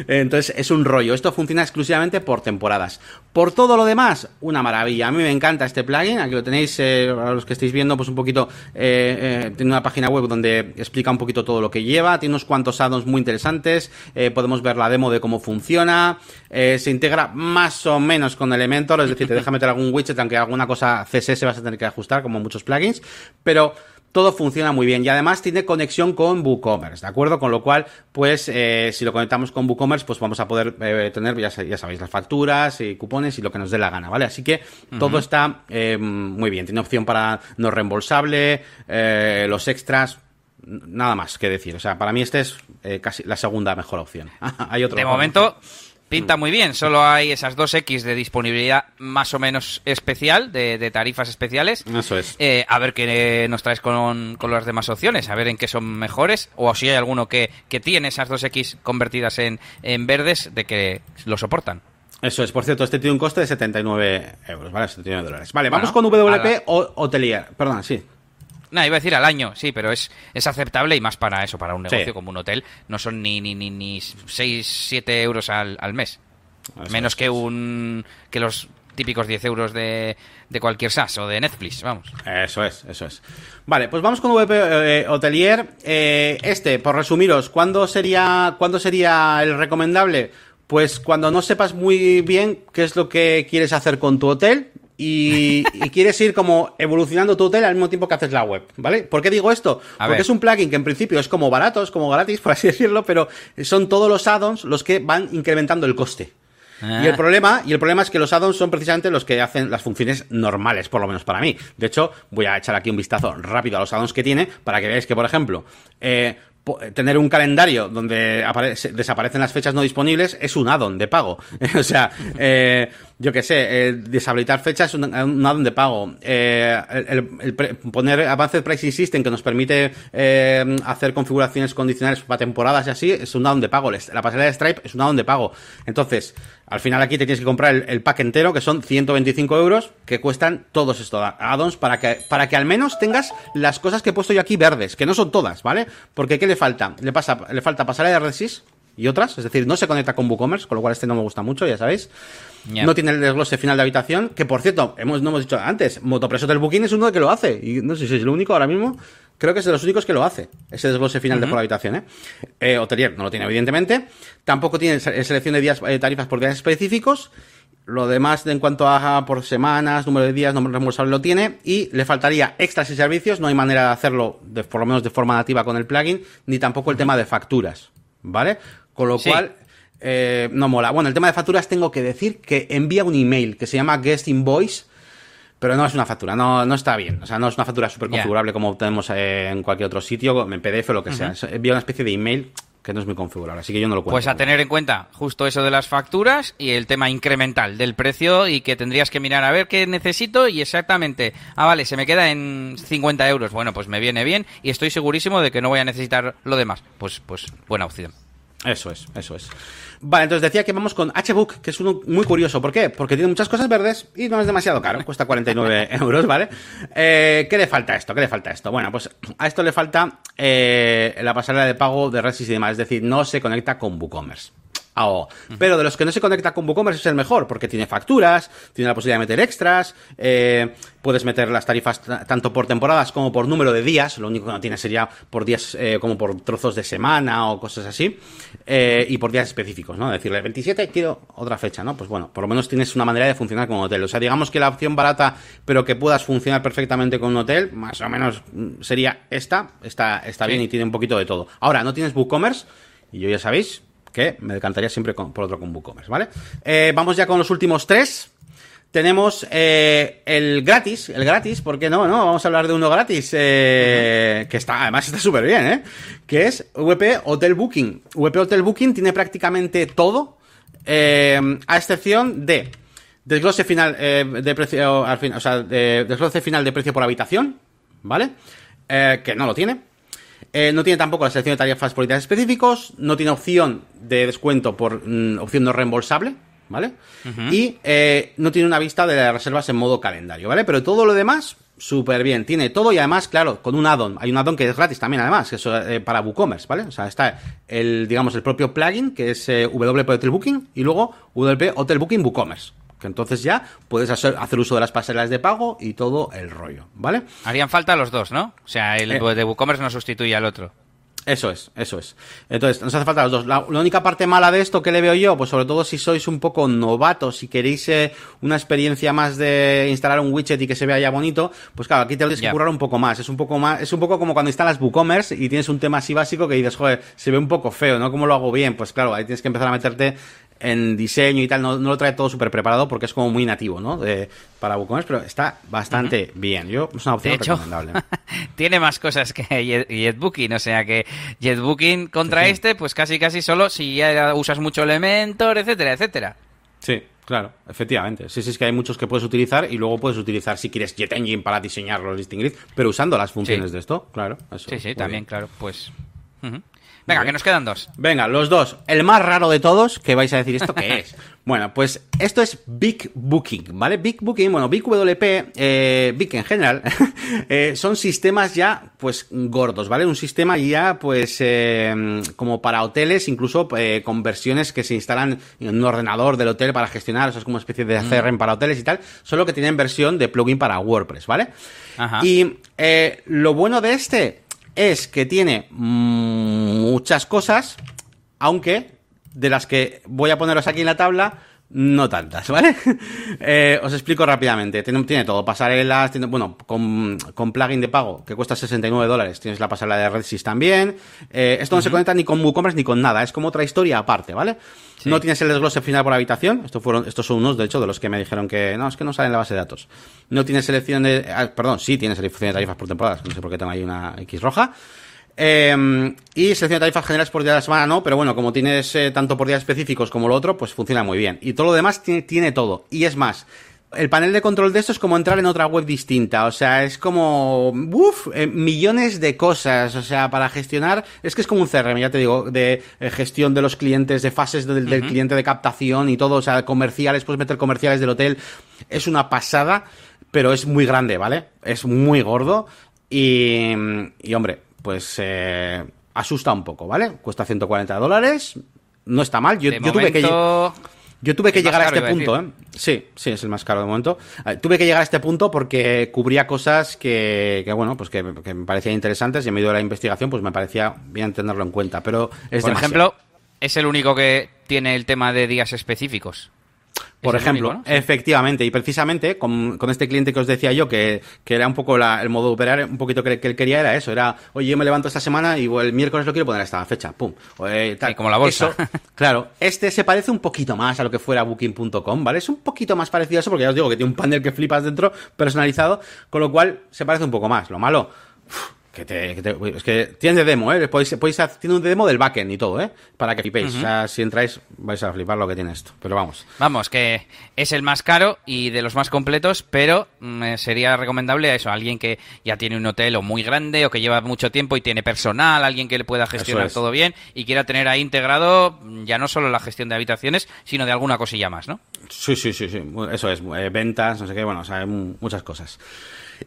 Speaker 2: Entonces es un rollo. Esto funciona exclusivamente por temporadas. Por todo lo demás, una maravilla. A mí me encanta este plugin. Aquí lo tenéis, eh, a los que estáis viendo, pues un poquito. eh, eh, tiene una página web donde explica un poquito todo lo que lleva. Tiene unos cuantos addons muy interesantes. eh, podemos ver la demo de cómo funciona. eh, se integra más o menos con Elementor. Es decir, te deja meter algún widget, aunque alguna cosa CSS vas a tener que ajustar, como muchos plugins. Pero todo funciona muy bien y además tiene conexión con WooCommerce, ¿de acuerdo? Con lo cual, pues, eh, si lo conectamos con WooCommerce, pues vamos a poder eh, tener, ya, ya sabéis, las facturas y cupones y lo que nos dé la gana, ¿vale? Así que todo está eh, muy bien. Tiene opción para no reembolsable, eh, los extras, nada más que decir. O sea, para mí este es eh, casi la segunda mejor opción. Hay otro
Speaker 1: De momento pinta muy bien, solo hay esas dos X de disponibilidad más o menos especial, de, de tarifas especiales.
Speaker 2: Eso es.
Speaker 1: Eh, a ver qué nos traes con, con las demás opciones, a ver en qué son mejores, o si hay alguno que, que tiene esas dos X convertidas en, en verdes, de que lo soportan.
Speaker 2: Eso es, por cierto, este tiene un coste de 79 euros, ¿vale? 79 dólares. Vale, vamos con WP
Speaker 1: la-
Speaker 2: o Hotelier. Perdón, sí.
Speaker 1: No, iba a decir al año, sí, pero es, es aceptable y más para eso, para un
Speaker 2: Sí.
Speaker 1: negocio como un hotel. No son ni, ni, ni, ni 6, 7 euros al, al mes. Menos
Speaker 2: es,
Speaker 1: que un que los típicos 10 euros de, de cualquier SaaS o de Netflix, vamos.
Speaker 2: Eso es, eso es. Vale, pues vamos con VP eh, Hotelier. Eh, este, por resumiros, ¿cuándo sería, ¿cuándo sería el recomendable? Pues cuando no sepas muy bien qué es lo que quieres hacer con tu hotel, y, quieres ir como evolucionando tu hotel al mismo tiempo que haces la web, ¿vale? ¿Por qué digo esto? Porque es un plugin que en principio es como barato, es como gratis, por así decirlo, pero son todos los add-ons los que van incrementando el coste. Y el ah. problema, y el problema es que los add-ons son precisamente los que hacen las funciones normales, por lo menos para mí. De hecho, voy a echar aquí un vistazo rápido a los add-ons que tiene para que veáis que, por ejemplo, eh, tener un calendario donde desaparecen las fechas no disponibles es un add-on de pago. o sea, eh, yo qué sé, eh, deshabilitar fechas es un, add-on de pago. Eh, el, poner Advanced Pricing System que nos permite hacer configuraciones condicionales para temporadas y así es un add-on de pago. La pasarela de Stripe es un add-on de pago. Entonces, al final aquí te tienes que comprar el, pack entero, que son 125 euros, que cuestan todos estos add-ons para que, para que al menos tengas las cosas que he puesto yo aquí verdes, que no son todas, ¿vale? Porque ¿qué le falta? Le, pasa, le falta pasarela de RedSys y otras, es decir, no se conecta con WooCommerce, con lo cual este no me gusta mucho, ya sabéis. No tiene el desglose final de habitación, que por cierto, hemos, no hemos dicho antes, Motopreso del Booking es uno que lo hace, y no sé si es el único ahora mismo, creo que es de los únicos que lo hace, ese desglose final de por habitación, ¿eh? ¿eh? Hotelier no lo tiene, evidentemente. Tampoco tiene selección de días, eh, tarifas por días específicos. Lo demás, en cuanto a por semanas, número de días, número reembolsable, lo tiene. Y le faltaría extras y servicios. No hay manera de hacerlo, de, por lo menos de forma nativa con el plugin, ni tampoco el tema de facturas. ¿Vale? Con lo cual, eh, no mola. Bueno, el tema de facturas tengo que decir que envía un email que se llama Guest Invoice pero no es una factura, no, no está bien. O sea, no es una factura súper configurable como tenemos en cualquier otro sitio, en PDF o lo que sea. Envía una especie de email que no es muy configurable, así que yo no lo cuento.
Speaker 1: Pues a tener en cuenta justo eso de las facturas y el tema incremental del precio y que tendrías que mirar a ver qué necesito y exactamente, ah, vale, se me queda en 50 euros, bueno, pues me viene bien y estoy segurísimo de que no voy a necesitar lo demás. Pues, pues buena opción.
Speaker 2: Eso es, eso es. Vale, entonces decía que vamos con HBook, que es uno muy curioso. ¿Por qué? Porque tiene muchas cosas verdes y no es demasiado caro. Cuesta 49 euros, ¿vale? Eh, ¿Qué le falta a esto? ¿Qué le falta a esto? Bueno, pues a esto le falta eh, la pasarela de pago de Resys y demás. Es decir, no se conecta con WooCommerce. Pero de los que no se conecta con WooCommerce es el mejor, porque tiene facturas, tiene la posibilidad de meter extras, eh, puedes meter las tarifas tanto por temporadas como por número de días, lo único que no tiene sería por días eh, como por trozos de semana o cosas así, eh, y por días específicos, ¿no? Decirle 27 quiero otra fecha, ¿no? Pues bueno, por lo menos tienes una manera de funcionar como hotel. O sea, digamos que la opción barata, pero que puedas funcionar perfectamente con un hotel, más o menos mm, sería esta, está, está bien y tiene un poquito de todo. Ahora, no tienes WooCommerce, y yo ya sabéis, que me decantaría siempre por otro con WooCommerce, ¿vale? Eh, vamos ya con los últimos tres. Tenemos eh, el gratis, el gratis, ¿por qué no? no? Vamos a hablar de uno gratis, eh, que está, además está súper bien, ¿eh? Que es VP Hotel Booking. VP Hotel Booking tiene prácticamente todo, a excepción de desglose final de precio, al fin, o sea, de, desglose final de precio por habitación, ¿vale? que no lo tiene. Eh, no tiene tampoco la selección de tarifas por días específicos, no tiene opción de descuento por mm, opción no reembolsable, ¿vale? Y eh, no tiene una vista de las reservas en modo calendario, ¿vale? Pero todo lo demás, súper bien. Tiene todo y además, claro, con un add-on. Hay un add-on que es gratis también, además, que es eh, para WooCommerce, ¿vale? O sea, está el, digamos, el propio plugin, que es WP Hotel Booking, y luego WP Hotel Booking WooCommerce que entonces ya puedes hacer, uso de las pasarelas de pago y todo el rollo, ¿vale?
Speaker 1: Harían falta los dos, ¿no? O sea, el eh. de WooCommerce no sustituye al otro.
Speaker 2: Eso es, eso es. Entonces, nos hace falta los dos. La, única parte mala de esto que le veo yo, pues sobre todo si sois un poco novatos, si queréis eh, una experiencia más de instalar un widget y que se vea ya bonito, pues claro, aquí te tienes que currar un poco más. Es un poco más, es un poco como cuando instalas WooCommerce y tienes un tema así básico que dices, joder, se ve un poco feo, ¿no? ¿Cómo lo hago bien? Pues claro, ahí tienes que empezar a meterte en diseño y tal, no, lo trae todo súper preparado porque es como muy nativo, ¿no? De, para WooCommerce, pero está bastante bien. Yo, es una opción recomendable.
Speaker 1: tiene más cosas que JetBooking, o sea que JetBooking contra este, pues casi casi solo si ya usas mucho Elementor, etcétera, etcétera.
Speaker 2: Sí, claro, efectivamente. Sí, sí, es que hay muchos que puedes utilizar y luego puedes utilizar si quieres JetEngine para diseñar los listing grids, pero usando las funciones de esto, claro.
Speaker 1: sí, sí, también, claro, pues... Venga, que nos quedan dos.
Speaker 2: Venga, los dos. El más raro de todos, que vais a decir esto, ¿qué es? Bueno, pues esto es Big Booking, ¿vale? Big Booking, bueno, Big WP, eh, Big en general, eh, son sistemas ya, pues, gordos, ¿vale? Un sistema ya, pues, eh, como para hoteles, incluso con versiones que se instalan en un ordenador del hotel para gestionar, eso es como una especie de mm. CRM para hoteles y tal, solo que tienen versión de plugin para WordPress, ¿vale? Ajá. Y lo bueno de este es que tiene muchas cosas, aunque de las que voy a poneros aquí en la tabla, No tantas, ¿vale? eh, os explico rápidamente. Tiene, tiene todo, pasarelas, tiene, bueno, con, con, plugin de pago que cuesta 69 dólares. Tienes la pasarela de RedSys también. Eh, esto no uh -huh. se conecta ni con WooCommerce ni con nada. Es como otra historia aparte, ¿vale? Sí. No tienes el desglose final por habitación. Estos fueron, estos son unos, de hecho, de los que me dijeron que no, es que no sale en la base de datos. No tienes selección de, ah, perdón, sí tienes selección de tarifas por temporadas. No sé por qué tengo ahí una X roja. Eh, y selección de tarifas generales por día de la semana no, pero bueno, como tienes eh, tanto por días específicos como lo otro, pues funciona muy bien. Y todo lo demás tiene, tiene todo. Y es más, el panel de control de esto es como entrar en otra web distinta. O sea, es como. Uf, eh, millones de cosas. O sea, para gestionar. Es que es como un CRM, ya te digo, de eh, gestión de los clientes, de fases del, uh -huh. del, cliente de captación y todo. O sea, comerciales, puedes meter comerciales del hotel. Es una pasada, pero es muy grande, ¿vale? Es muy gordo. Y, y hombre, pues eh, asusta un poco, ¿vale? Cuesta 140 dólares. No está mal. Yo, yo tuve que. Yo tuve que llegar a este punto, ¿eh? Sí, sí, es el más caro de momento. Eh, tuve que llegar a este punto porque cubría cosas que, que bueno, pues que, que, me parecían interesantes y en medio de la investigación, pues me parecía bien tenerlo en cuenta. Pero es
Speaker 1: Por
Speaker 2: demasiado.
Speaker 1: ejemplo, es el único que tiene el tema de días específicos.
Speaker 2: Por ejemplo, único, ¿no? efectivamente, y precisamente con, con, este cliente que os decía yo, que, que era un poco la, el modo de operar, un poquito que, que, él quería era eso, era, oye, yo me levanto esta semana y el miércoles lo quiero poner a esta fecha, pum.
Speaker 1: Oye, tal. Sí, como la bolsa.
Speaker 2: Eso, claro, este se parece un poquito más a lo que fuera Booking.com, ¿vale? Es un poquito más parecido a eso, porque ya os digo que tiene un panel que flipas dentro, personalizado, con lo cual se parece un poco más. Lo malo, que te, que te, es que tiene de demo, ¿eh? Podéis, podéis, tiene un demo del backend y todo, ¿eh? Para que flipéis. Uh -huh. O sea, si entráis, vais a flipar lo que tiene esto. Pero vamos.
Speaker 1: Vamos, que es el más caro y de los más completos, pero mm, sería recomendable a eso, a alguien que ya tiene un hotel o muy grande o que lleva mucho tiempo y tiene personal, alguien que le pueda gestionar es. todo bien y quiera tener ahí integrado ya no solo la gestión de habitaciones, sino de alguna cosilla más, ¿no?
Speaker 2: Sí, sí, sí, sí. Eso es. Eh, ventas, no sé qué, bueno, o sea, muchas cosas.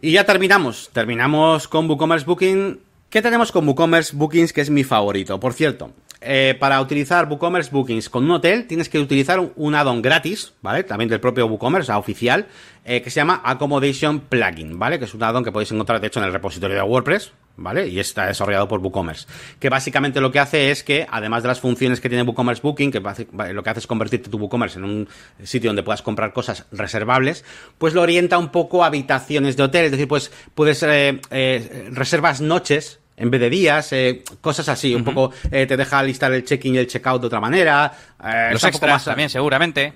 Speaker 2: Y ya terminamos. Terminamos con WooCommerce Booking. ¿Qué tenemos con WooCommerce Bookings, que es mi favorito? Por cierto, eh, para utilizar WooCommerce Bookings con un hotel tienes que utilizar un add-on gratis, ¿vale? También del propio WooCommerce, o sea, oficial, eh, que se llama Accommodation Plugin, ¿vale? Que es un add-on que podéis encontrar, de hecho, en el repositorio de WordPress, ¿vale? Y está desarrollado por WooCommerce. Que básicamente lo que hace es que, además de las funciones que tiene WooCommerce Booking, que lo que hace es convertirte tu WooCommerce en un sitio donde puedas comprar cosas reservables, pues lo orienta un poco a habitaciones de hotel. Es decir, pues puedes eh, eh, reservas noches en vez de días, eh, cosas así, uh -huh. un poco eh, te deja listar el check-in y el check-out de otra manera.
Speaker 1: Los extras más, también, seguramente.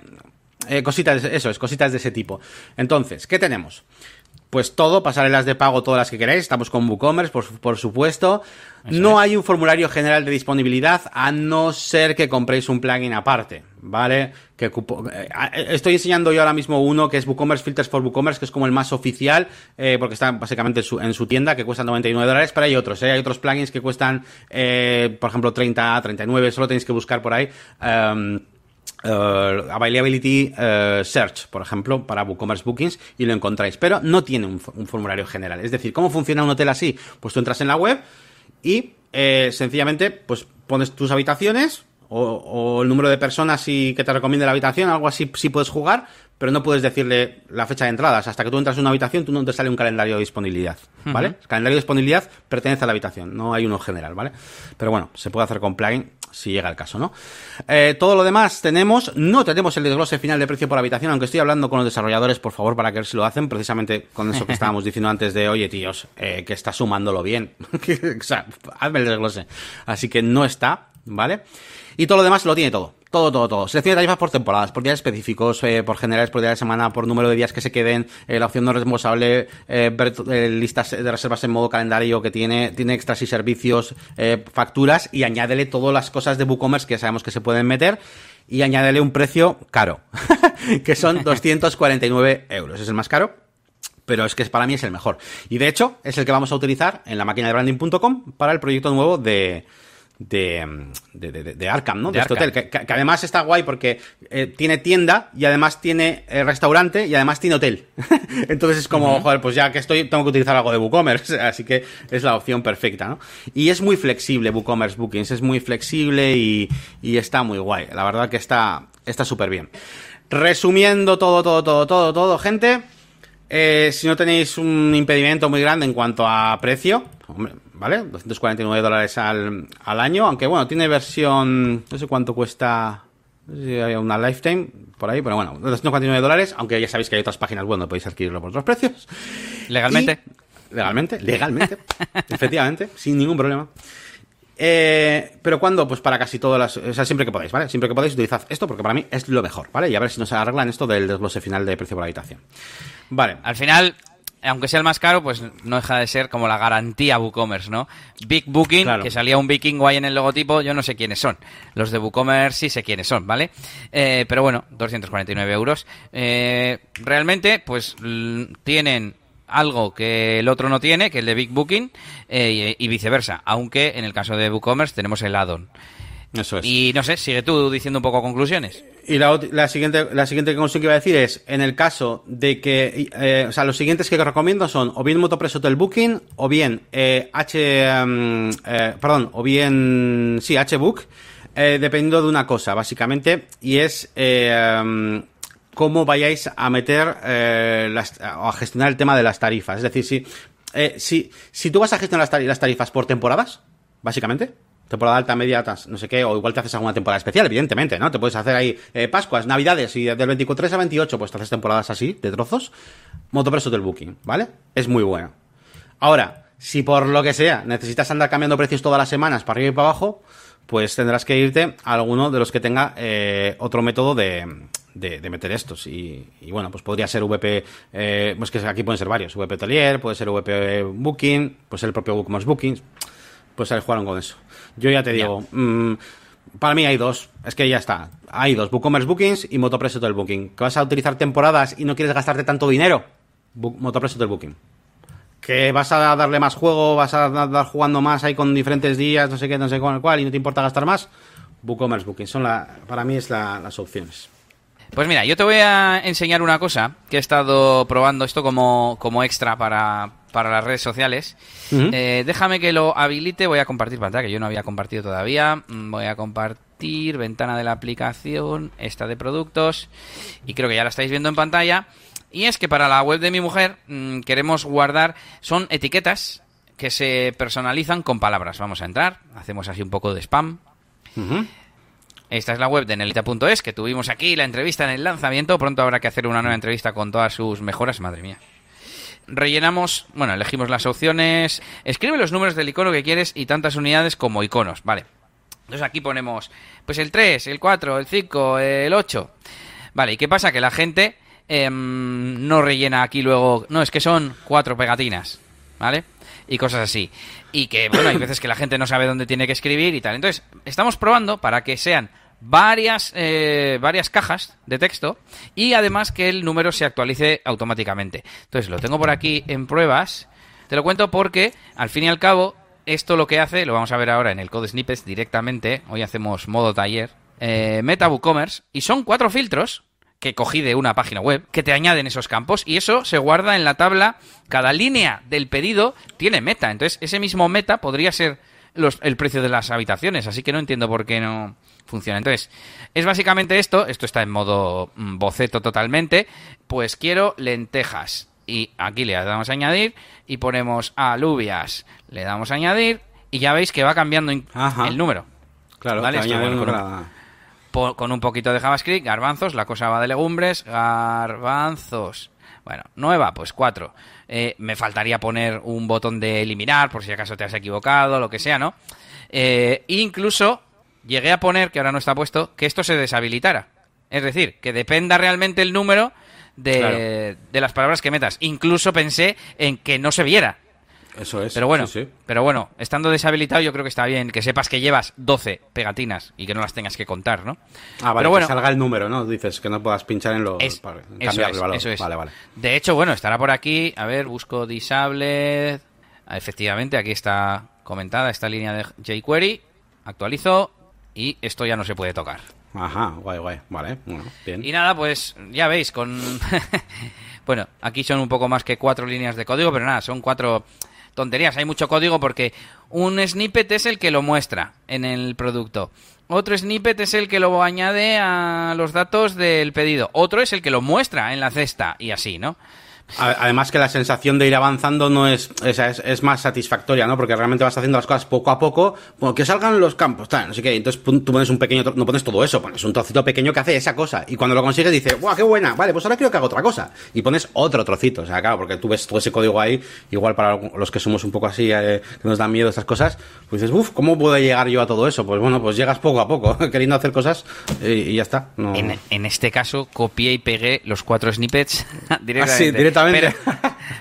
Speaker 2: Cositas, eso es, cositas de ese tipo. Entonces, ¿qué tenemos? Pues todo, pasarelas de pago, todas las que queráis. Estamos con WooCommerce, por, por supuesto. Eso no es. hay un formulario general de disponibilidad, a no ser que compréis un plugin aparte, ¿vale? Que eh, estoy enseñando yo ahora mismo uno que es WooCommerce Filters for WooCommerce, que es como el más oficial, eh, porque está básicamente en su, en su, tienda, que cuesta 99 dólares, pero hay otros, ¿eh? Hay otros plugins que cuestan, eh, por ejemplo, 30, 39, solo tenéis que buscar por ahí. Um, Uh, Availability uh, Search, por ejemplo, para WooCommerce Bookings y lo encontráis, pero no tiene un, un, formulario general. Es decir, ¿cómo funciona un hotel así? Pues tú entras en la web y eh, sencillamente pues pones tus habitaciones o, o, el número de personas y que te recomiende la habitación, algo así sí puedes jugar, pero no puedes decirle la fecha de entradas. Hasta que tú entras en una habitación, tú no te sale un calendario de disponibilidad, ¿vale? Uh -huh. El calendario de disponibilidad pertenece a la habitación, no hay uno general, ¿vale? Pero bueno, se puede hacer con plugin si llega el caso, ¿no? Eh, todo lo demás tenemos, no tenemos el desglose final de precio por habitación, aunque estoy hablando con los desarrolladores, por favor, para que ver si lo hacen, precisamente con eso que estábamos diciendo antes de, oye, tíos, eh, que está sumándolo bien. o sea, hazme el desglose. Así que no está, ¿vale? Y todo lo demás lo tiene todo. Todo, todo, todo. Selección de tarifas por temporadas, por días específicos, eh, por generales, por día de semana, por número de días que se queden, eh, la opción no reembolsable, eh, ver listas de reservas en modo calendario que tiene, tiene extras y servicios, facturas y añádele todas las cosas de WooCommerce que sabemos que se pueden meter y añádele un precio caro, que son 249 euros. Es el más caro, pero es que para mí es el mejor. Y de hecho, es el que vamos a utilizar en la máquina de branding.com para el proyecto nuevo de, de, de, de, de, Arkham, ¿no? De, este hotel, que, que, además está guay porque eh, tiene tienda y además tiene eh, restaurante y además tiene hotel. Entonces es como, uh -huh. joder, pues ya que estoy, tengo que utilizar algo de WooCommerce, así que es la opción perfecta, ¿no? Y es muy flexible WooCommerce Bookings, es muy flexible y, y está muy guay. La verdad que está está súper bien. Resumiendo todo, todo, todo, todo, todo, gente, eh, si no tenéis un impedimento muy grande en cuanto a precio, hombre, ¿vale? 249 dólares al, al año, aunque bueno, tiene versión, no sé cuánto cuesta hay una lifetime por ahí, pero bueno, 249 dólares, aunque ya sabéis que hay otras páginas web donde podéis adquirirlo por otros precios.
Speaker 1: ¿Legalmente?
Speaker 2: legalmente, legalmente, efectivamente, sin ningún problema. Eh, pero cuando, pues para casi todas las. O sea, siempre que podáis, ¿vale? Siempre que podáis, utilizad esto porque para mí es lo mejor, ¿vale? Y a ver si nos arreglan esto del desglose final de precio por habitación. Vale.
Speaker 1: Al final, aunque sea el más caro, pues no deja de ser como la garantía WooCommerce, ¿no? Big Booking, que salía un vikingo ahí en el logotipo, yo no sé quiénes son. Los de WooCommerce sí sé quiénes son, ¿vale? Eh, pero bueno, 249 euros. Eh, realmente, pues tienen algo que el otro no tiene, que el de Big Booking, eh, y, viceversa. Aunque en el caso de WooCommerce tenemos el add-on.
Speaker 2: Eso es.
Speaker 1: Y no sé, sigue tú diciendo un poco conclusiones.
Speaker 2: Y la, la, siguiente la siguiente conclusión que iba a decir es, en el caso de que, eh, o sea, los siguientes que recomiendo son o bien Motopress Hotel Booking, o bien eh, H, mm, eh, perdón, o bien, sí, HBook, eh, dependiendo de una cosa, básicamente, y es eh, mm, cómo vayáis a meter eh, las, o a gestionar el tema de las tarifas. Es decir, si, eh, si, si tú vas a gestionar las tarifas por temporadas, básicamente, temporada alta, media, no sé qué, o igual te haces alguna temporada especial, evidentemente, ¿no? Te puedes hacer ahí eh, Pascuas, Navidades y del 24 a 28, pues te haces temporadas así, de trozos. Motopreso del Booking, ¿vale? Es muy bueno. Ahora, si por lo que sea necesitas andar cambiando precios todas las semanas para arriba y para abajo, pues tendrás que irte a alguno de los que tenga eh, otro método de, de, meter estos. Y, bueno, pues podría ser VP, eh, pues que aquí pueden ser varios, VP Atelier, puede ser VP Booking, puede ser el propio WooCommerce Bookings, pues ahí jugaron con eso. Yo ya te digo, mm, para mí hay dos, es que ya está, hay dos, WooCommerce Bookings y Motopreso del Booking. ¿Que vas a utilizar temporadas y no quieres gastarte tanto dinero? Motopreso del Booking. Que vas a darle más juego, vas a dar jugando más ahí con diferentes días, no sé qué, no sé cuál, y no te importa gastar más, WooCommerce Booking. Son la, para mí es las opciones.
Speaker 1: Pues mira, yo te voy a enseñar una cosa que he estado probando esto como, como extra para, para las redes sociales. Eh, déjame que lo habilite, voy a compartir pantalla, que yo no había compartido todavía. Mm, voy a compartir ventana de la aplicación, esta de productos, y creo que ya la estáis viendo en pantalla. Y es que para la web de mi mujer mm, queremos guardar, son etiquetas que se personalizan con palabras. Vamos a entrar, hacemos así un poco de spam. Esta es la web de Nelita.es, que tuvimos aquí la entrevista en el lanzamiento. Pronto habrá que hacer una nueva entrevista con todas sus mejoras. Madre mía. Rellenamos, bueno, elegimos las opciones. Escribe los números del icono que quieres y tantas unidades como iconos. Vale. Entonces aquí ponemos, pues el 3, el 4, el 5, el 8. Vale, ¿y qué pasa? Que la gente em, no rellena aquí luego. No, es que son cuatro pegatinas. ¿Vale? y cosas así. Y que, bueno, hay veces que la gente no sabe dónde tiene que escribir y tal. Entonces, estamos probando para que sean varias, eh, varias cajas de texto y además que el número se actualice automáticamente. Entonces, lo tengo por aquí en pruebas. Te lo cuento porque, al fin y al cabo, esto lo que hace, lo vamos a ver ahora en el Code Snippets directamente. Hoy hacemos modo taller. Eh, Meta WooCommerce y son cuatro filtros que cogí de una página web, que te añaden esos campos y eso se guarda en la tabla. Cada línea del pedido tiene meta. Entonces, ese mismo meta podría ser el precio de las habitaciones. Así que no entiendo por qué no funciona. Entonces, es básicamente esto. Esto está en modo mm, boceto totalmente. Pues quiero lentejas. Y aquí le damos a añadir y ponemos alubias. Le damos a añadir y ya veis que va cambiando el número.
Speaker 2: Claro, ¿vale?
Speaker 1: Con un poquito de JavaScript, garbanzos, la cosa va de legumbres, garbanzos. Bueno, nueva, pues cuatro. Eh, me faltaría poner un botón de eliminar por si acaso te has equivocado, lo que sea, ¿no? Eh, incluso llegué a poner, que ahora no está puesto, que esto se deshabilitara. Es decir, que dependa realmente el número de, de las palabras que metas. Incluso pensé en que no se viera.
Speaker 2: Eso es.
Speaker 1: Pero bueno, pero bueno, estando deshabilitado yo creo que está bien que sepas que llevas 12 pegatinas y que no las tengas que contar, ¿no?
Speaker 2: Ah, vale, pero bueno, que salga el número, ¿no? Dices que no puedas pinchar en los...
Speaker 1: Es, eso, es, eso es. Vale, vale. De hecho, bueno, estará por aquí. A ver, busco disable. Ah, efectivamente, aquí está comentada esta línea de jQuery. Actualizo y esto ya no se puede tocar.
Speaker 2: Ajá, guay, guay. Vale, bueno, bien.
Speaker 1: Y nada, pues ya veis, con... bueno, aquí son un poco más que cuatro líneas de código, pero nada, son cuatro tonterías, hay mucho código porque un snippet es el que lo muestra en el producto. Otro snippet es el que lo añade a los datos del pedido. Otro es el que lo muestra en la cesta y así, ¿no?
Speaker 2: Además que la sensación de ir avanzando no es, es, es, más satisfactoria, ¿no? Porque realmente vas haciendo las cosas poco a poco, bueno, que salgan los campos, tal, no sé qué. Entonces tú pones un pequeño, no pones todo eso, pones un trocito pequeño que hace esa cosa. Y cuando lo consigues dices, ¡guau, qué buena! Vale, pues ahora quiero que haga otra cosa. Y pones otro trocito, o sea, claro, porque tú ves todo ese código ahí, igual para los que somos un poco así, eh, que nos dan miedo estas cosas, pues dices, uff, ¿cómo puedo llegar yo a todo eso? Pues bueno, pues llegas poco a poco, queriendo hacer cosas y, ya está.
Speaker 1: En, en, este caso, copié y pegué los cuatro snippets directamente.
Speaker 2: Ah, sí, directamente.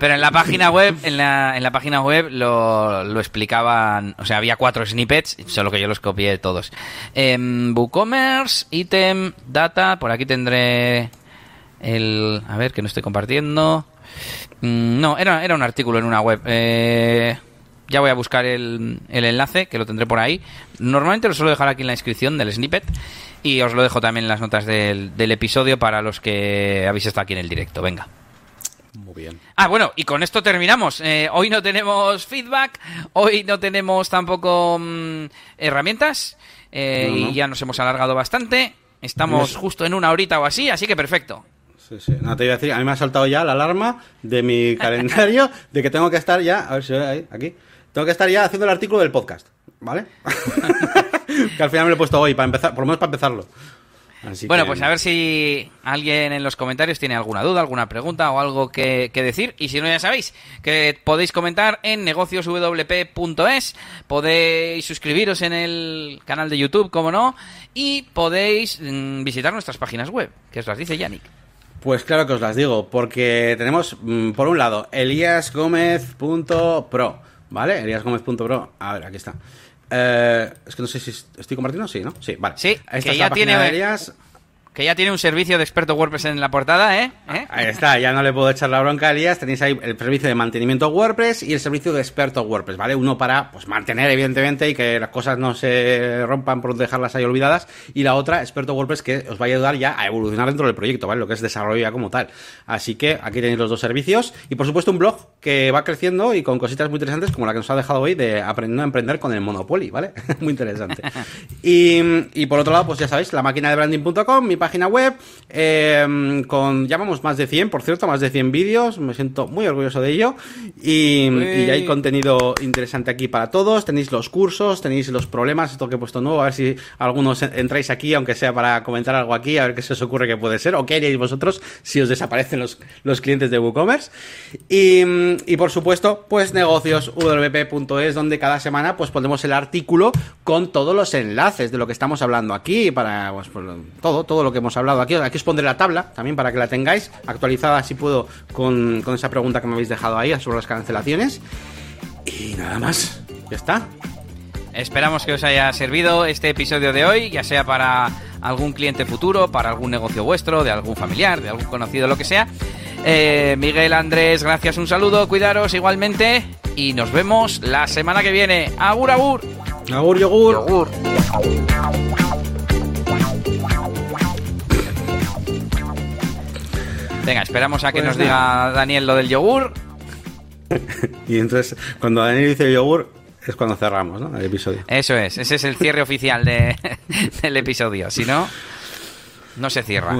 Speaker 1: Pero, en la página web, en la, en la página web lo, lo, explicaban, o sea, había cuatro snippets, solo que yo los copié todos. Eh, WooCommerce, item, data, por aquí tendré el, a ver, que no estoy compartiendo. Mm, no, era, era un artículo en una web. Eh, ya voy a buscar el, el, enlace, que lo tendré por ahí. Normalmente lo suelo dejar aquí en la descripción del snippet. Y os lo dejo también en las notas del, del episodio para los que habéis estado aquí en el directo. Venga.
Speaker 2: Muy bien.
Speaker 1: Ah, bueno, y con esto terminamos. Eh, hoy no tenemos feedback, hoy no tenemos tampoco mm, herramientas, eh, y ya nos hemos alargado bastante. Estamos justo en una horita o así, así que perfecto.
Speaker 2: Sí, sí. No te iba a decir, a mí me ha saltado ya la alarma de mi calendario de que tengo que estar ya, a ver si ahí, aquí, tengo que estar ya haciendo el artículo del podcast, ¿vale? que al final me lo he puesto hoy, para empezar, por lo menos para empezarlo
Speaker 1: bueno, pues a ver si alguien en los comentarios tiene alguna duda, alguna pregunta o algo que, decir. Y si no, ya sabéis que podéis comentar en negocioswp.es, podéis suscribiros en el canal de YouTube, como no, y podéis mm, visitar nuestras páginas web, que os las dice Yannick.
Speaker 2: Pues claro que os las digo, porque tenemos, mm, por un lado, eliasgomez.pro, ¿vale? eliasgomez.pro, a ver, aquí está. Eh, es que no sé si estoy compartiendo, sí, ¿no? Sí, vale.
Speaker 1: Sí, que ya tiene que ya tiene un servicio de experto WordPress en la portada, ¿eh? ¿eh?
Speaker 2: Ahí está, ya no le puedo echar la bronca a Elías. Tenéis ahí el servicio de mantenimiento WordPress y el servicio de experto WordPress, ¿vale? Uno para pues mantener, evidentemente, y que las cosas no se rompan por dejarlas ahí olvidadas. Y la otra, experto WordPress, que os va a ayudar ya a evolucionar dentro del proyecto, ¿vale? Lo que es desarrollo ya como tal. Así que aquí tenéis los dos servicios. Y por supuesto, un blog que va creciendo y con cositas muy interesantes, como la que nos ha dejado hoy de aprendiendo a emprender con el Monopoly, ¿vale? muy interesante. y, y por otro lado, pues ya sabéis, la máquina de branding.com, mi página web eh, con, ya vamos más de 100, por cierto, más de 100 vídeos, me siento muy orgulloso de ello. Y, hay contenido interesante aquí para todos, tenéis los cursos, tenéis los problemas, esto que he puesto nuevo, a ver si algunos entráis aquí, aunque sea para comentar algo aquí, a ver qué se os ocurre que puede ser, o qué haríais vosotros si os desaparecen los, los clientes de WooCommerce. Y, y por supuesto, pues negocios wp.es, donde cada semana pues ponemos el artículo con todos los enlaces de lo que estamos hablando aquí, para pues todo, todo lo que hemos hablado aquí. Aquí os pondré la tabla también para que la tengáis actualizada, si puedo, con, con esa pregunta que me habéis dejado ahí sobre las cancelaciones. Y nada más, ya está.
Speaker 1: Esperamos que os haya servido este episodio de hoy, ya sea para algún cliente futuro, para algún negocio vuestro, de algún familiar, de algún conocido, lo que sea. Eh, Miguel Andrés, gracias, un saludo, cuidaros igualmente y nos vemos la semana que viene. Agur, agur.
Speaker 2: Agur, yogur. yogur.
Speaker 1: Venga, esperamos a que pues nos diga Daniel lo del yogur.
Speaker 2: y entonces, cuando Daniel dice yogur, es cuando cerramos, ¿no? El episodio.
Speaker 1: Eso es, ese es el cierre oficial de, del episodio. Si no, no se cierra.